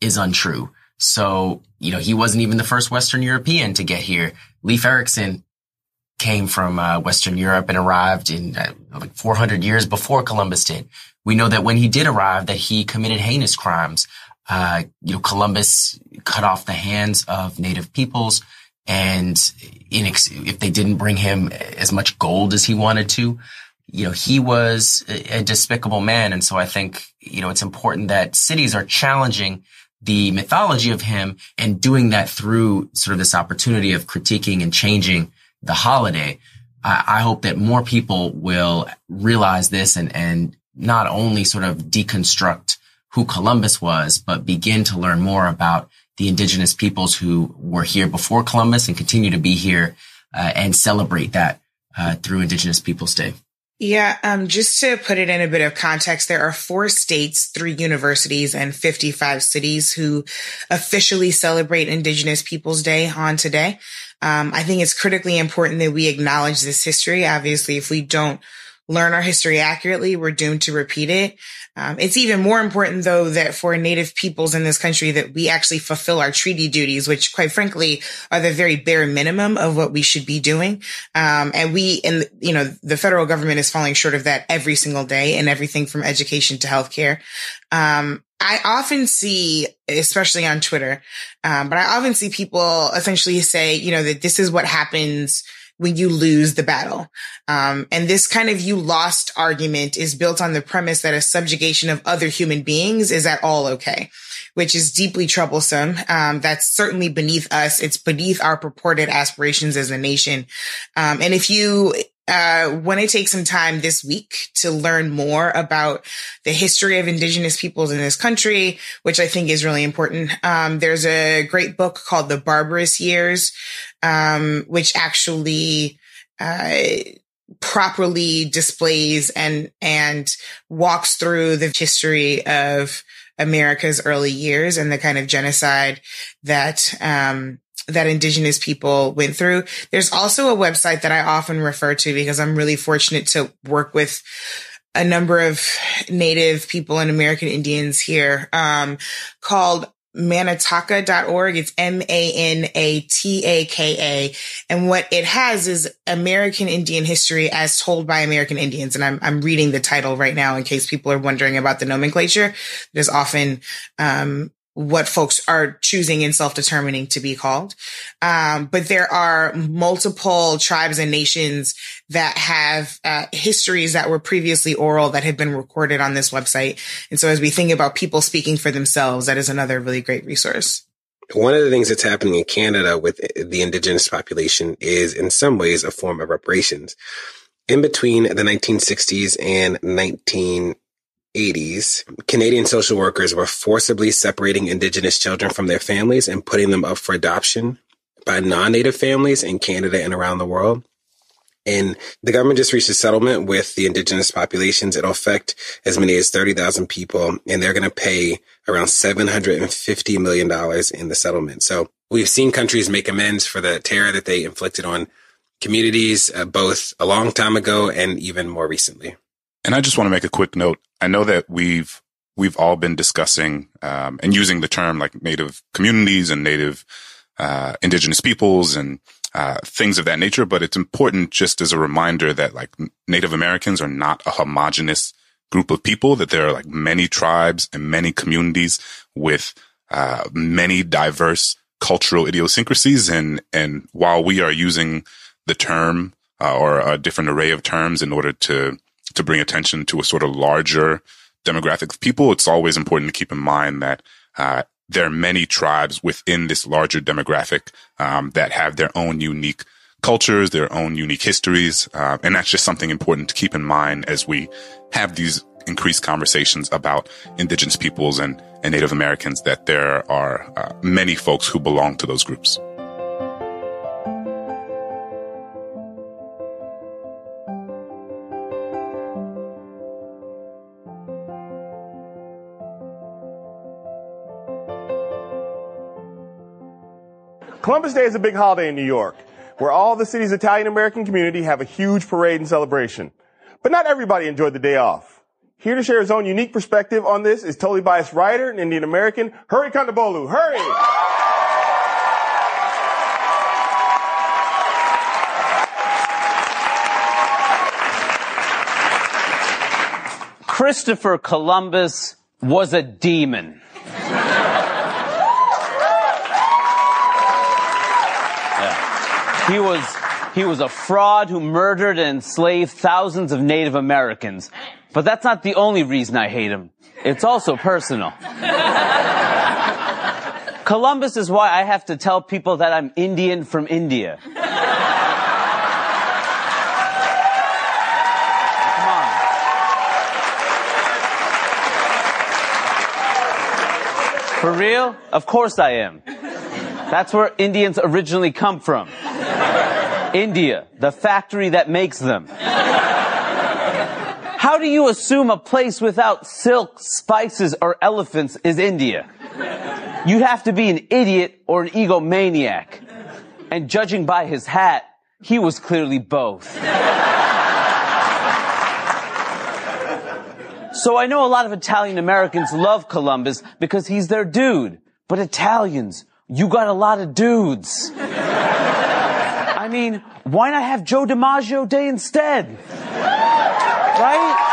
is untrue. So, you know, he wasn't even the first Western European to get here. Leif Erikson came from uh, Western Europe and arrived in uh, like 400 years before Columbus did. We know that when he did arrive, that he committed heinous crimes. Uh, you know, Columbus cut off the hands of native peoples. And ex- if they didn't bring him as much gold as he wanted to, you know, he was a, a despicable man. And so I think, you know, it's important that cities are challenging the mythology of him and doing that through sort of this opportunity of critiquing and changing the holiday. I, I hope that more people will realize this and, and not only sort of deconstruct who Columbus was, but begin to learn more about the indigenous peoples who were here before Columbus and continue to be here uh, and celebrate that uh, through Indigenous Peoples Day. Yeah, um, just to put it in a bit of context, there are four states, three universities, and 55 cities who officially celebrate Indigenous Peoples Day on today. Um, I think it's critically important that we acknowledge this history. Obviously, if we don't learn our history accurately, we're doomed to repeat it. Um, it's even more important though that for native peoples in this country that we actually fulfill our treaty duties, which quite frankly are the very bare minimum of what we should be doing. Um, and we, and you know, the federal government is falling short of that every single day and everything from education to healthcare. Um, I often see, especially on Twitter, um, but I often see people essentially say, you know, that this is what happens when you lose the battle. Um, and this kind of you lost argument is built on the premise that a subjugation of other human beings is at all okay, which is deeply troublesome. Um, that's certainly beneath us. It's beneath our purported aspirations as a nation. Um, and if you uh, want to take some time this week to learn more about the history of indigenous peoples in this country, which I think is really important. Um, there's a great book called The Barbarous Years, um, which actually, uh, properly displays and, and walks through the history of America's early years and the kind of genocide that, um, that indigenous people went through. There's also a website that I often refer to because I'm really fortunate to work with a number of native people and American Indians here, um, called manataka.org. It's M-A-N-A-T-A-K-A. And what it has is American Indian history as told by American Indians. And I'm, I'm reading the title right now in case people are wondering about the nomenclature. There's often, um, what folks are choosing and self-determining to be called. Um, but there are multiple tribes and nations that have uh, histories that were previously oral that have been recorded on this website. And so as we think about people speaking for themselves, that is another really great resource. One of the things that's happening in Canada with the indigenous population is in some ways a form of reparations. In between the 1960s and 19 80s, Canadian social workers were forcibly separating Indigenous children from their families and putting them up for adoption by non Native families in Canada and around the world. And the government just reached a settlement with the indigenous populations. It'll affect as many as 30,000 people, and they're going to pay around $750 million in the settlement. So we've seen countries make amends for the terror that they inflicted on communities, uh, both a long time ago and even more recently. And I just want to make a quick note. I know that we've we've all been discussing um, and using the term like native communities and native uh, indigenous peoples and uh, things of that nature. But it's important just as a reminder that like Native Americans are not a homogenous group of people. That there are like many tribes and many communities with uh, many diverse cultural idiosyncrasies. And and while we are using the term uh, or a different array of terms in order to to bring attention to a sort of larger demographic of people, it's always important to keep in mind that uh, there are many tribes within this larger demographic um, that have their own unique cultures, their own unique histories, uh, and that's just something important to keep in mind as we have these increased conversations about indigenous peoples and, and Native Americans. That there are uh, many folks who belong to those groups. Columbus Day is a big holiday in New York, where all the city's Italian American community have a huge parade and celebration. But not everybody enjoyed the day off. Here to share his own unique perspective on this is totally biased writer and Indian American, Hari Kondabolu. Hari! Christopher Columbus was a demon. He was, he was a fraud who murdered and enslaved thousands of Native Americans. But that's not the only reason I hate him. It's also personal. Columbus is why I have to tell people that I'm Indian from India. For real? Of course I am. That's where Indians originally come from. India, the factory that makes them. How do you assume a place without silk, spices, or elephants is India? You'd have to be an idiot or an egomaniac. And judging by his hat, he was clearly both. So I know a lot of Italian Americans love Columbus because he's their dude. But Italians, you got a lot of dudes. I mean, why not have Joe DiMaggio Day instead? Right?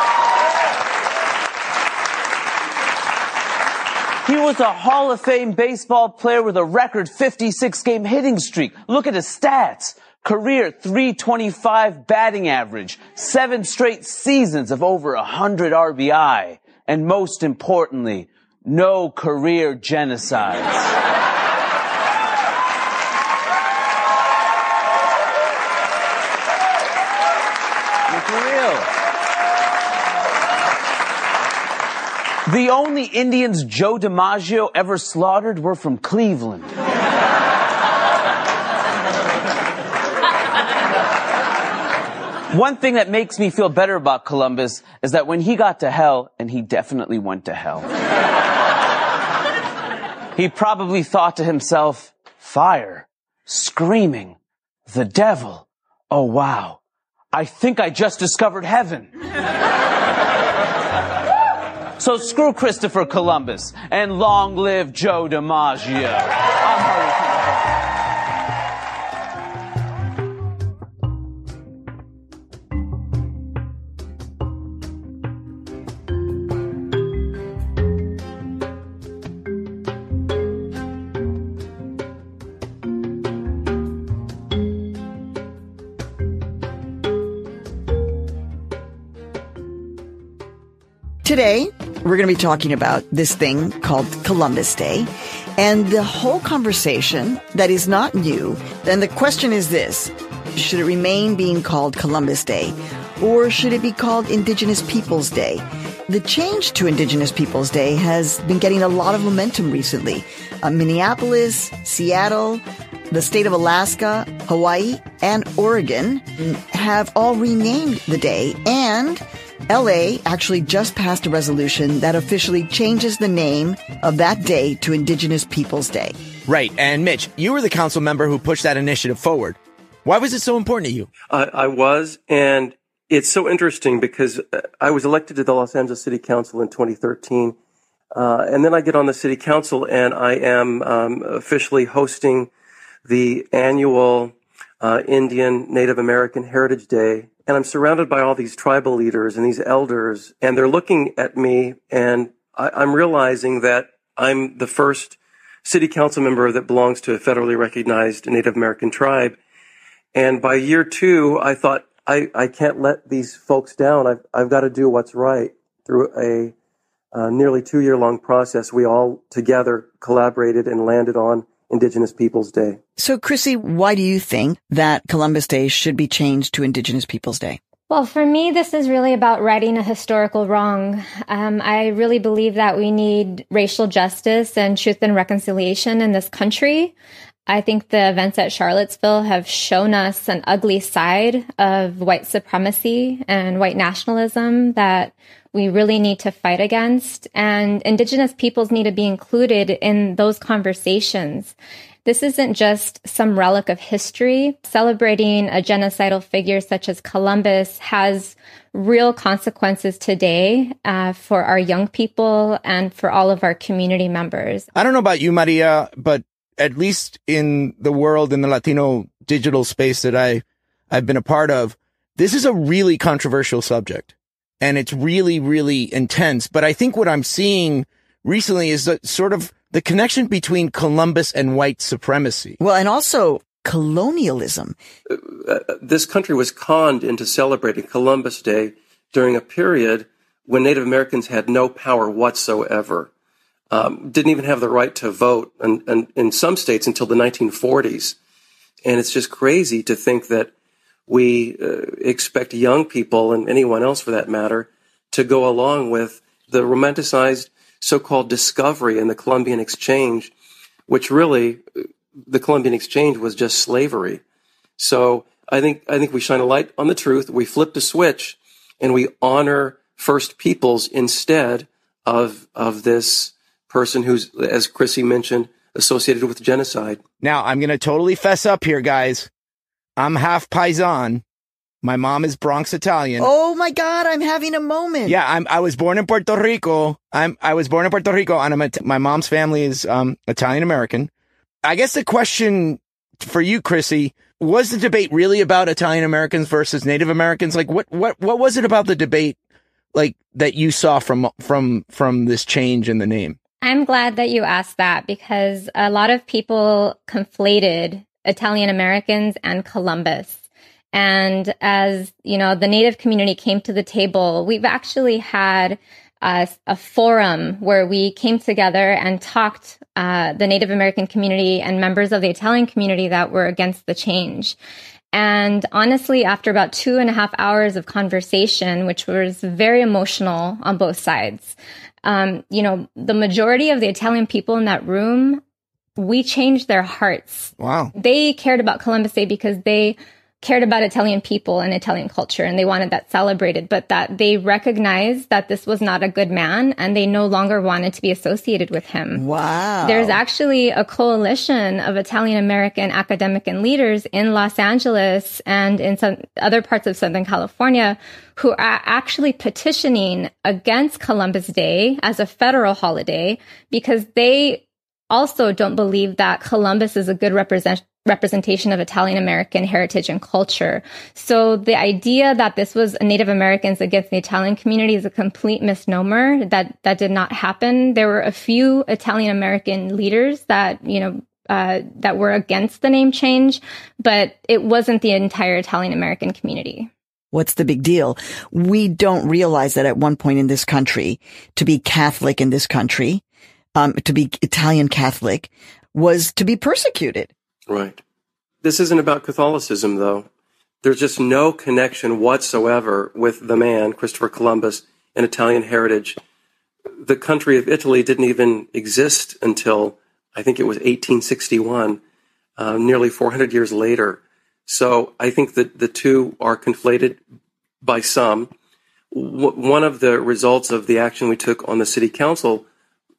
He was a Hall of Fame baseball player with a record 56 game hitting streak. Look at his stats. career 325 batting average, seven straight seasons of over 100 RBI, and most importantly, no career genocides. The only Indians Joe DiMaggio ever slaughtered were from Cleveland. One thing that makes me feel better about Columbus is that when he got to hell, and he definitely went to hell, he probably thought to himself, fire, screaming, the devil. Oh wow. I think I just discovered heaven. So screw Christopher Columbus and long live Joe DiMaggio. I'm Today, we're going to be talking about this thing called Columbus Day and the whole conversation that is not new. Then the question is this should it remain being called Columbus Day or should it be called Indigenous Peoples Day? The change to Indigenous Peoples Day has been getting a lot of momentum recently. Uh, Minneapolis, Seattle, the state of Alaska, Hawaii, and Oregon have all renamed the day and LA actually just passed a resolution that officially changes the name of that day to Indigenous Peoples Day. Right. And Mitch, you were the council member who pushed that initiative forward. Why was it so important to you? I, I was, and it's so interesting because uh, I was elected to the Los Angeles City Council in 2013. Uh, and then I get on the city council and I am um, officially hosting the annual uh, Indian Native American Heritage Day and I'm surrounded by all these tribal leaders and these elders, and they're looking at me, and I, am realizing that I'm the first city council member that belongs to a federally recognized Native American tribe. And by year two, I thought, I, I can't let these folks down. I've, I've got to do what's right through a, a nearly two year long process. We all together collaborated and landed on Indigenous Peoples Day. So, Chrissy, why do you think that Columbus Day should be changed to Indigenous Peoples Day? Well, for me, this is really about righting a historical wrong. Um, I really believe that we need racial justice and truth and reconciliation in this country. I think the events at Charlottesville have shown us an ugly side of white supremacy and white nationalism that we really need to fight against. And Indigenous peoples need to be included in those conversations. This isn't just some relic of history. Celebrating a genocidal figure such as Columbus has real consequences today uh, for our young people and for all of our community members. I don't know about you, Maria, but at least in the world in the Latino digital space that I I've been a part of, this is a really controversial subject and it's really really intense. But I think what I'm seeing recently is that sort of the connection between Columbus and white supremacy. Well, and also colonialism. Uh, uh, this country was conned into celebrating Columbus Day during a period when Native Americans had no power whatsoever um, didn't even have the right to vote and, and in some states until the 1940s. And it's just crazy to think that we uh, expect young people and anyone else for that matter to go along with the romanticized so-called discovery in the Columbian Exchange, which really uh, the Columbian Exchange was just slavery. So I think I think we shine a light on the truth. We flip the switch and we honor First Peoples instead of of this person who's, as Chrissy mentioned, associated with genocide. Now, I'm going to totally fess up here, guys. I'm half Paisan. My mom is Bronx Italian. Oh my God, I'm having a moment. Yeah, I'm, I was born in Puerto Rico. I'm, I was born in Puerto Rico and I'm, my mom's family is, um, Italian American. I guess the question for you, Chrissy, was the debate really about Italian Americans versus Native Americans? Like what, what, what was it about the debate, like that you saw from, from, from this change in the name? I'm glad that you asked that because a lot of people conflated Italian Americans and Columbus. And as, you know, the Native community came to the table, we've actually had a forum where we came together and talked uh, the Native American community and members of the Italian community that were against the change. And honestly, after about two and a half hours of conversation, which was very emotional on both sides, um, you know, the majority of the Italian people in that room, we changed their hearts. Wow. They cared about Columbus Day because they cared about Italian people and Italian culture and they wanted that celebrated, but that they recognized that this was not a good man and they no longer wanted to be associated with him. Wow. There's actually a coalition of Italian American academic and leaders in Los Angeles and in some other parts of Southern California who are actually petitioning against Columbus Day as a federal holiday because they also don't believe that Columbus is a good represent- representation of Italian American heritage and culture. So the idea that this was Native Americans against the Italian community is a complete misnomer. That that did not happen. There were a few Italian American leaders that you know uh, that were against the name change, but it wasn't the entire Italian American community. What's the big deal? We don't realize that at one point in this country, to be Catholic in this country, um, to be Italian Catholic was to be persecuted. Right. This isn't about Catholicism, though. There's just no connection whatsoever with the man, Christopher Columbus, and Italian heritage. The country of Italy didn't even exist until I think it was 1861, uh, nearly 400 years later. So I think that the two are conflated by some. W- one of the results of the action we took on the city council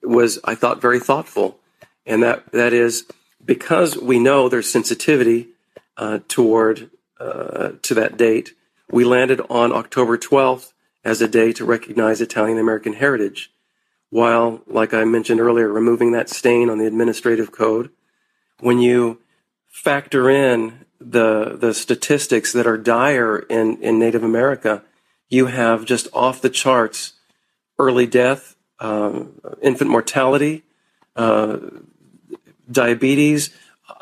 was, I thought, very thoughtful, and that that is because we know there's sensitivity uh, toward uh, to that date. We landed on October 12th as a day to recognize Italian American heritage, while, like I mentioned earlier, removing that stain on the administrative code. When you factor in the the statistics that are dire in, in Native America, you have just off the charts early death, uh, infant mortality, uh, diabetes,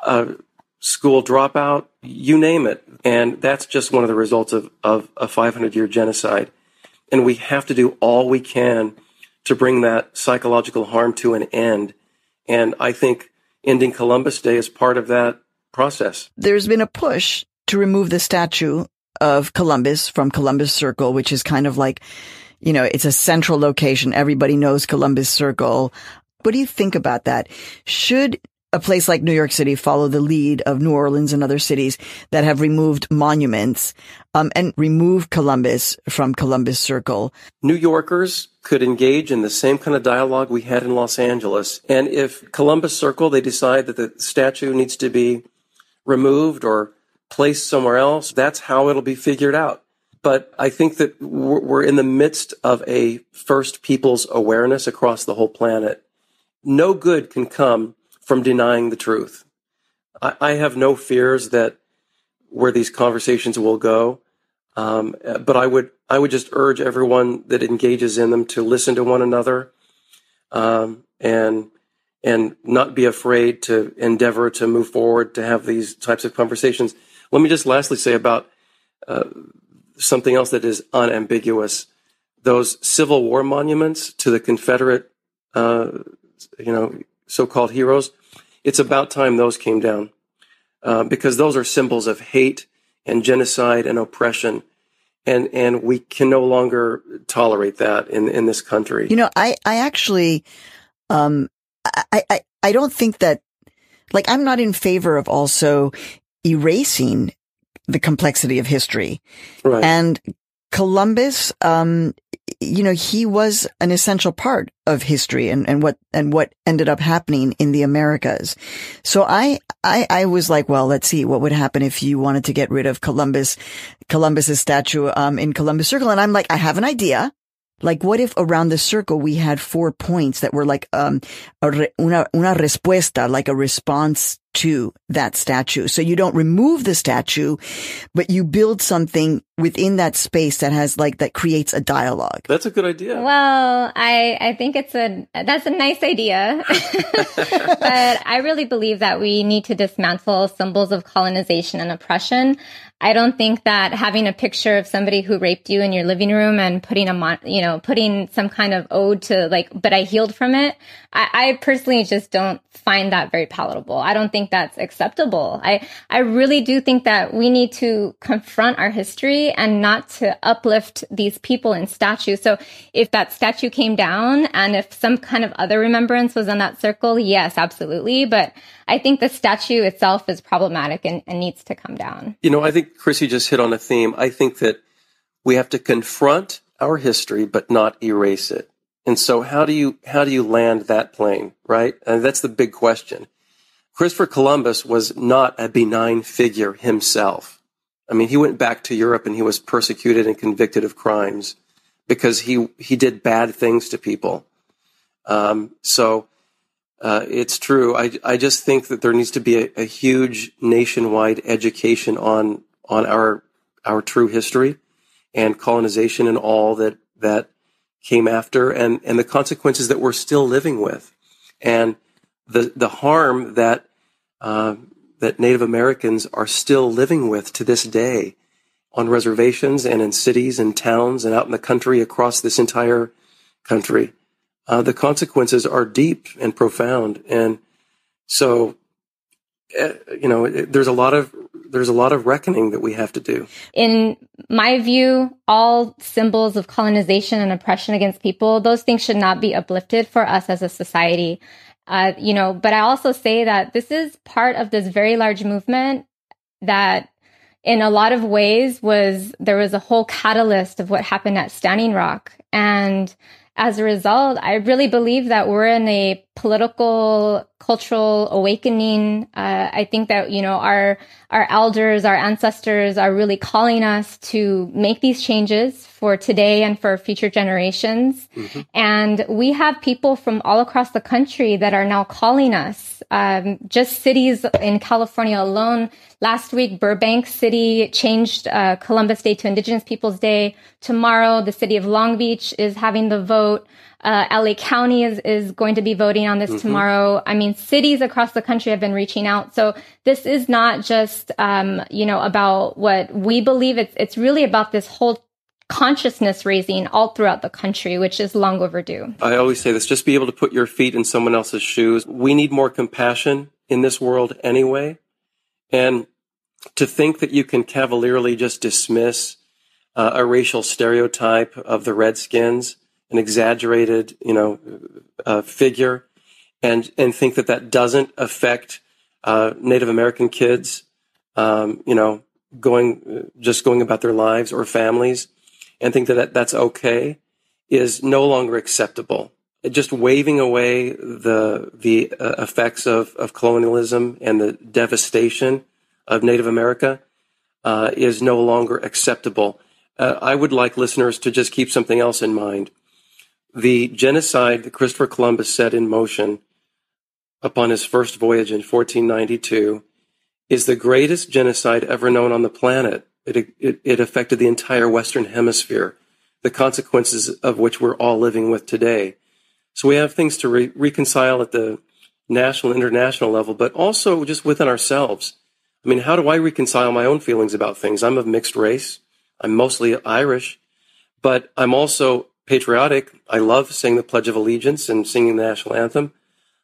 uh, school dropout, you name it. And that's just one of the results of, of a 500 year genocide. And we have to do all we can to bring that psychological harm to an end. And I think ending Columbus Day is part of that process. There's been a push to remove the statue of Columbus from Columbus Circle, which is kind of like, you know, it's a central location. Everybody knows Columbus Circle. What do you think about that? Should a place like New York City follow the lead of New Orleans and other cities that have removed monuments um, and remove Columbus from Columbus Circle. New Yorkers could engage in the same kind of dialogue we had in Los Angeles. And if Columbus Circle, they decide that the statue needs to be removed or placed somewhere else, that's how it'll be figured out. But I think that we're in the midst of a first people's awareness across the whole planet. No good can come from denying the truth. I, I have no fears that where these conversations will go. Um, but I would I would just urge everyone that engages in them to listen to one another, um, and and not be afraid to endeavor to move forward to have these types of conversations. Let me just lastly say about uh, something else that is unambiguous: those Civil War monuments to the Confederate, uh, you know, so-called heroes it's about time those came down uh, because those are symbols of hate and genocide and oppression. And, and we can no longer tolerate that in, in this country. You know, I, I actually, um, I, I, I don't think that, like, I'm not in favor of also erasing the complexity of history. Right. And Columbus, um, you know, he was an essential part of history and, and what, and what ended up happening in the Americas. So I, I, I was like, well, let's see what would happen if you wanted to get rid of Columbus, Columbus's statue, um, in Columbus Circle. And I'm like, I have an idea. Like, what if around the circle we had four points that were like um, a re, una, una respuesta, like a response to that statue. So you don't remove the statue, but you build something within that space that has like that creates a dialogue. That's a good idea. Well, I I think it's a that's a nice idea. (laughs) but I really believe that we need to dismantle symbols of colonization and oppression. I don't think that having a picture of somebody who raped you in your living room and putting a, mon- you know, putting some kind of ode to like, but I healed from it. I, I personally just don't find that very palatable. I don't think that's acceptable. I, I really do think that we need to confront our history and not to uplift these people in statues. So if that statue came down and if some kind of other remembrance was in that circle, yes, absolutely. But I think the statue itself is problematic and, and needs to come down. You know, I think Chrissy just hit on a theme. I think that we have to confront our history, but not erase it. And so how do you, how do you land that plane, right? And that's the big question. Christopher Columbus was not a benign figure himself. I mean, he went back to Europe and he was persecuted and convicted of crimes because he, he did bad things to people. Um, so, uh, it's true. I, I just think that there needs to be a, a, huge nationwide education on on our our true history and colonization and all that that came after and and the consequences that we're still living with and the the harm that uh, that Native Americans are still living with to this day on reservations and in cities and towns and out in the country across this entire country uh, the consequences are deep and profound. And so, uh, you know, there's a lot of there's a lot of reckoning that we have to do. In my view, all symbols of colonization and oppression against people, those things should not be uplifted for us as a society. Uh, you know, but I also say that this is part of this very large movement that in a lot of ways was there was a whole catalyst of what happened at Standing Rock. And as a result, I really believe that we're in a political, cultural awakening. Uh, I think that, you know, our, our elders, our ancestors are really calling us to make these changes for today and for future generations. Mm-hmm. And we have people from all across the country that are now calling us. Um, just cities in California alone. Last week, Burbank City changed uh, Columbus Day to Indigenous Peoples Day. Tomorrow, the city of Long Beach is having the vote. Uh, LA County is, is going to be voting on this mm-hmm. tomorrow. I mean, cities across the country have been reaching out. So this is not just, um, you know, about what we believe. It's, it's really about this whole consciousness raising all throughout the country, which is long overdue. I always say this, just be able to put your feet in someone else's shoes. We need more compassion in this world anyway. And to think that you can cavalierly just dismiss uh, a racial stereotype of the Redskins an exaggerated, you know, uh, figure, and and think that that doesn't affect uh, Native American kids, um, you know, going just going about their lives or families, and think that, that that's okay, is no longer acceptable. Just waving away the the uh, effects of of colonialism and the devastation of Native America uh, is no longer acceptable. Uh, I would like listeners to just keep something else in mind the genocide that Christopher Columbus set in motion upon his first voyage in 1492 is the greatest genocide ever known on the planet. It, it, it, affected the entire Western Hemisphere, the consequences of which we're all living with today. So we have things to re- reconcile at the national international level, but also just within ourselves. I mean, how do I reconcile my own feelings about things? I'm of mixed race. I'm mostly Irish, but I'm also patriotic. I love saying the Pledge of Allegiance and singing the national anthem.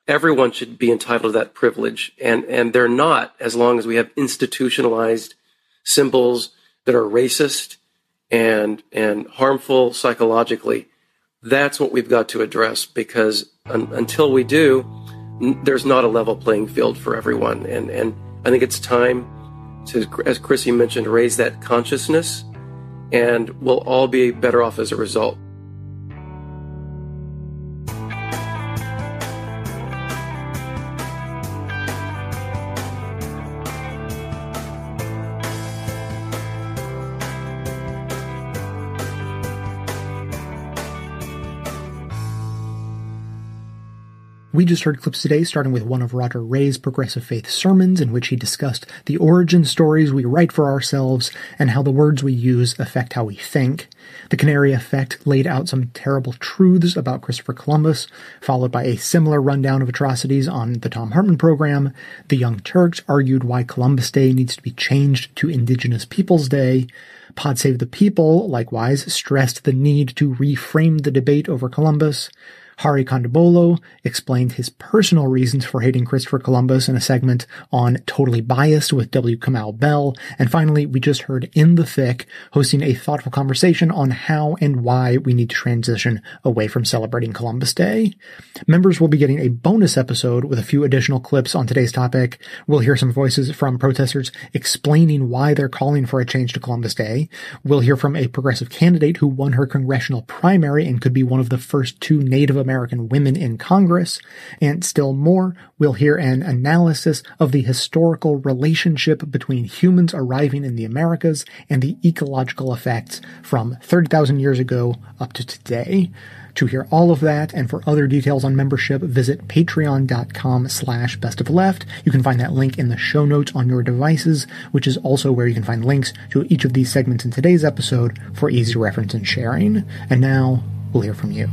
Everyone should be entitled to that privilege, and and they're not as long as we have institutionalized symbols that are racist and and harmful psychologically. That's what we've got to address because un, until we do, n- there's not a level playing field for everyone. And and I think it's time to, as Chrissy mentioned, raise that consciousness, and we'll all be better off as a result. We just heard clips today starting with one of Roger Ray's progressive faith sermons in which he discussed the origin stories we write for ourselves and how the words we use affect how we think. The Canary Effect laid out some terrible truths about Christopher Columbus, followed by a similar rundown of atrocities on the Thom Hartmann program. The Young Turks argued why Columbus Day needs to be changed to Indigenous Peoples Day. Pod Save the People, likewise, stressed the need to reframe the debate over Columbus. Hari Kondabolu explained his personal reasons for hating Christopher Columbus in a segment on Totally Biased with W. Kamau Bell. And finally, we just heard In the Thick hosting a thoughtful conversation on how and why we need to transition away from celebrating Columbus Day. Members will be getting a bonus episode with a few additional clips on today's topic. We'll hear some voices from protesters explaining why they're calling for a change to Columbus Day. We'll hear from a progressive candidate who won her congressional primary and could be one of the first two Native American women in Congress, and still more, we'll hear an analysis of the historical relationship between humans arriving in the Americas and the ecological effects from 30,000 years ago up to today. To hear all of that and for other details on membership, visit patreon.com slash best of left. You can find that link in the show notes on your devices, which is also where you can find links to each of these segments in today's episode for easy reference and sharing. And now we'll hear from you.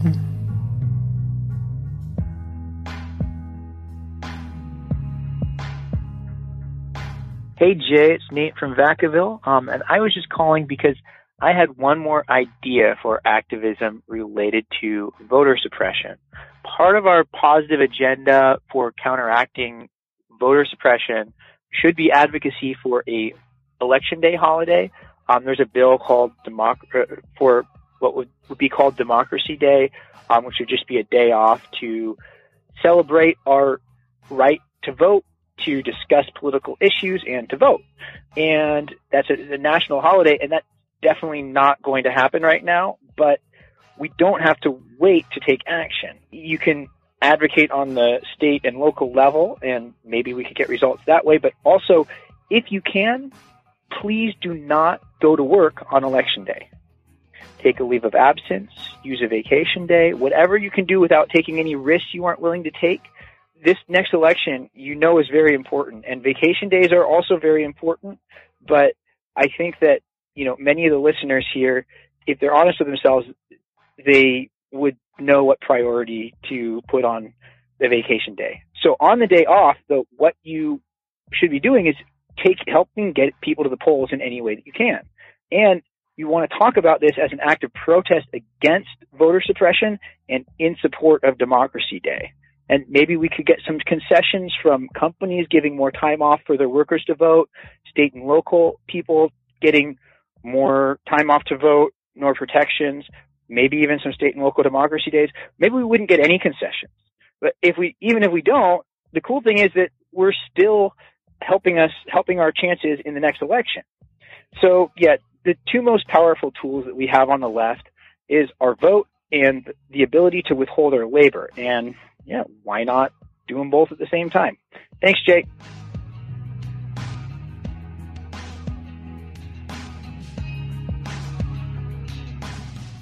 Hey Jay, it's Nate from Vacaville, um, and I was just calling because I had one more idea for activism related to voter suppression. Part of our positive agenda for counteracting voter suppression should be advocacy for a election day holiday. Um, there's a bill called Democ- uh, for what would, would be called Democracy Day, um, which would just be a day off to celebrate our right to vote to discuss political issues and to vote. And that's a, a national holiday, and that's definitely not going to happen right now, but we don't have to wait to take action. You can advocate on the state and local level, and maybe we could get results that way, but also, if you can, please do not go to work on election day. Take a leave of absence, use a vacation day, whatever you can do without taking any risks you aren't willing to take this next election, you know, is very important, and vacation days are also very important. But I think that you know many of the listeners here, if they're honest with themselves, they would know what priority to put on the vacation day. So on the day off, what you should be doing is take helping get people to the polls in any way that you can, and you want to talk about this as an act of protest against voter suppression and in support of Democracy Day and maybe we could get some concessions from companies giving more time off for their workers to vote, state and local people getting more time off to vote, more protections, maybe even some state and local democracy days. Maybe we wouldn't get any concessions. But if we, even if we don't, the cool thing is that we're still helping us, helping our chances in the next election. So yeah, the two most powerful tools that we have on the left is our vote and the ability to withhold our labor. And yeah, why not do them both at the same time? Thanks, Jake.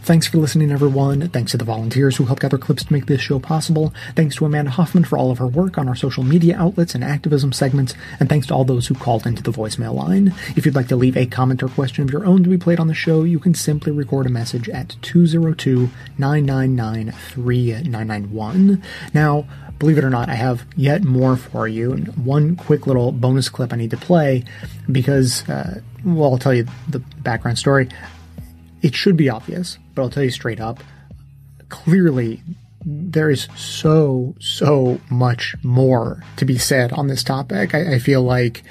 Thanks for listening, everyone. Thanks to the volunteers who helped gather clips to make this show possible. Thanks to Amanda Hoffman for all of her work on our social media outlets and activism segments. And thanks to all those who called into the voicemail line. If you'd like to leave a comment or question of your own to be played on the show, you can simply record a message at 202 999 3991. Now, believe it or not, I have yet more for you. And one quick little bonus clip I need to play because, uh, well, I'll tell you the background story. It should be obvious, but I'll tell you straight up. Clearly, there is so, so much more to be said on this topic. I, I feel like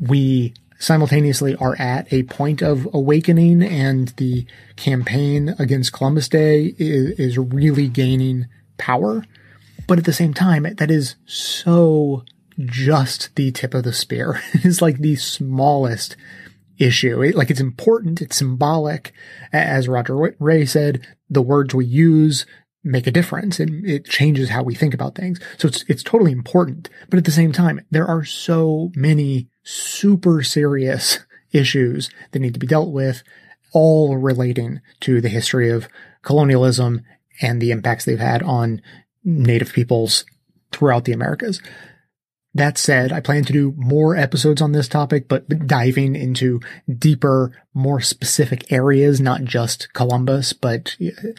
we simultaneously are at a point of awakening and the campaign against Columbus Day is, is really gaining power. But at the same time, that is so just the tip of the spear. (laughs) it is like the smallest issue. It, like it's important, it's symbolic. As Roger Ray said, the words we use make a difference and it changes how we think about things. So it's, it's totally important. But at the same time, there are so many super serious (laughs) issues that need to be dealt with, all relating to the history of colonialism and the impacts they've had on native peoples throughout the Americas. That said, I plan to do more episodes on this topic, but diving into deeper, more specific areas, not just Columbus, but uh,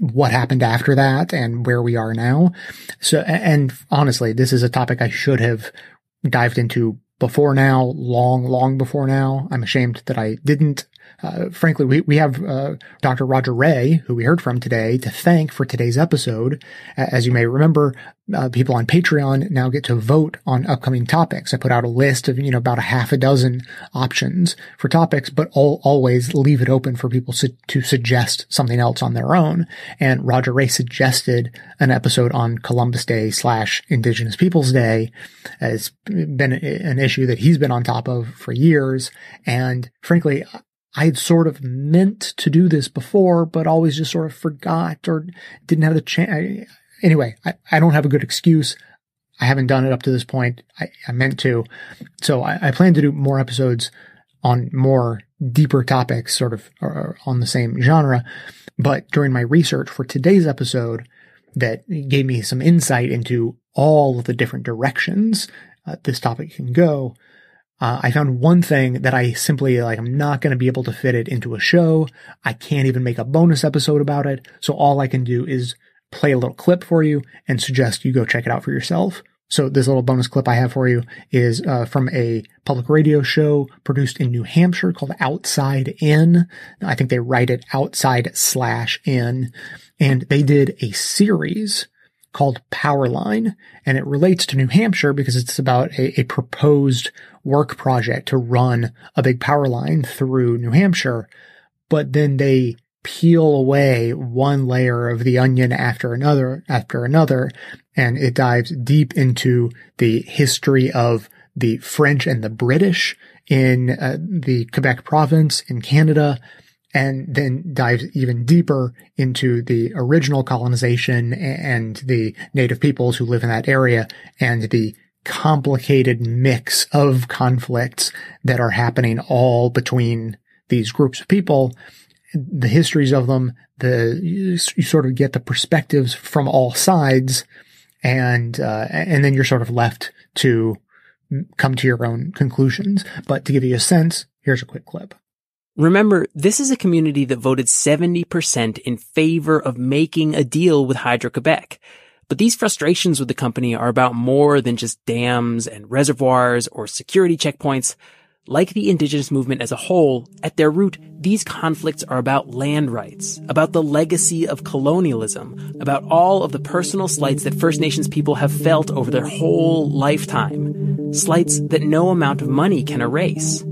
what happened after that and where we are now. So, and honestly, this is a topic I should have dived into before now, long, long before now. I'm ashamed that I didn't. Uh, frankly, we, we have uh, Dr. Roger Ray, who we heard from today, to thank for today's episode. As you may remember, uh, people on Patreon now get to vote on upcoming topics. I put out a list of, you know, about a half a dozen options for topics, but all, always leave it open for people su- to suggest something else on their own. And Roger Ray suggested an episode on Columbus Day slash Indigenous Peoples Day. It's been an issue that he's been on top of for years. And frankly, I had sort of meant to do this before, but always just sort of forgot or didn't have the chance. Anyway, I, I don't have a good excuse. I haven't done it up to this point. I, I meant to. So I, I, plan to do more episodes on more deeper topics, sort of on the same genre. But during my research for today's episode, that gave me some insight into all of the different directions uh, this topic can go. Uh, I found one thing that I simply like, I'm not going to be able to fit it into a show. I can't even make a bonus episode about it. So all I can do is play a little clip for you and suggest you go check it out for yourself. So this little bonus clip I have for you is uh, from a public radio show produced in New Hampshire called Outside In. I think they write it outside slash in. And they did a series called Powerline, and it relates to New Hampshire because it's about a, a proposed work project to run a big power line through New Hampshire. But then they peel away one layer of the onion after another, after another, and it dives deep into the history of the French and the British in uh, the Quebec province in Canada, and then dives even deeper into the original colonization and the native peoples who live in that area and the complicated mix of conflicts that are happening all between these groups of people, the histories of them, the you, sort of get the perspectives from all sides, and uh, and then you're sort of left to come to your own conclusions. But to give you a sense, here's a quick clip. Remember, this is a community that voted 70% in favor of making a deal with Hydro-Quebec. But these frustrations with the company are about more than just dams and reservoirs or security checkpoints. Like the indigenous movement as a whole, at their root, these conflicts are about land rights, about the legacy of colonialism, about all of the personal slights that First Nations people have felt over their whole lifetime. Slights that no amount of money can erase.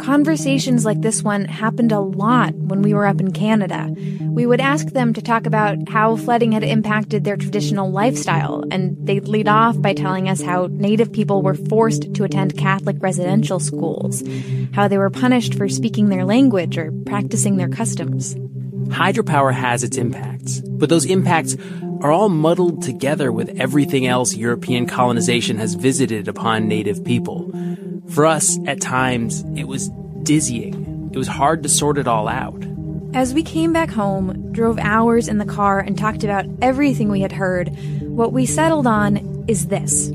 Conversations like this one happened a lot when we were up in Canada. We would ask them to talk about how flooding had impacted their traditional lifestyle, and they'd lead off by telling us how Native people were forced to attend Catholic residential schools, how they were punished for speaking their language or practicing their customs. Hydropower has its impacts, but those impacts are all muddled together with everything else European colonization has visited upon native people. For us, at times, it was dizzying. It was hard to sort it all out. As we came back home, drove hours in the car, and talked about everything we had heard, what we settled on is this.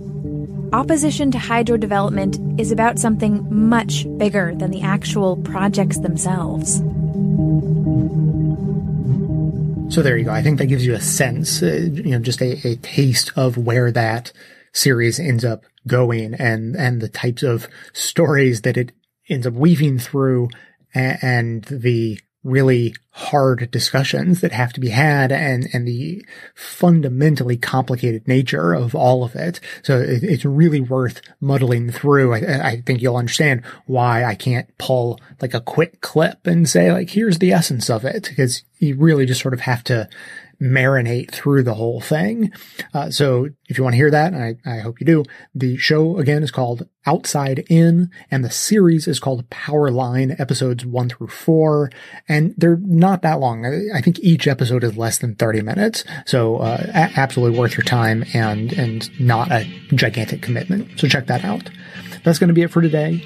Opposition to hydro development is about something much bigger than the actual projects themselves. So there you go. I think that gives you a sense, uh, you know, just a, a taste of where that series ends up going and, and the types of stories that it ends up weaving through and, and the really hard discussions that have to be had and, and the fundamentally complicated nature of all of it. So it, it's really worth muddling through. I, I, think you'll understand why I can't pull like a quick clip and say like, here's the essence of it because you really just sort of have to marinate through the whole thing. Uh, so if you want to hear that, I, I hope you do, the show again is called Outside In, and the series is called Power Line, episodes one through four, and they're not that long. I think each episode is less than 30 minutes, so uh, a- absolutely worth your time and, and not a gigantic commitment. So check that out. That's going to be it for today.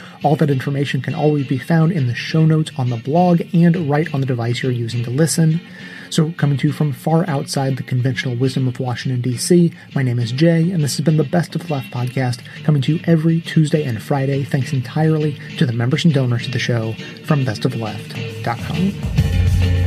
all that information can always be found in the show notes on the blog and right on the device you're using to listen. So, coming to you from far outside the conventional wisdom of Washington, D.C., my name is Jay, and this has been the Best of Left podcast, coming to you every Tuesday and Friday, thanks entirely to the members and donors to the show from bestofleft.com.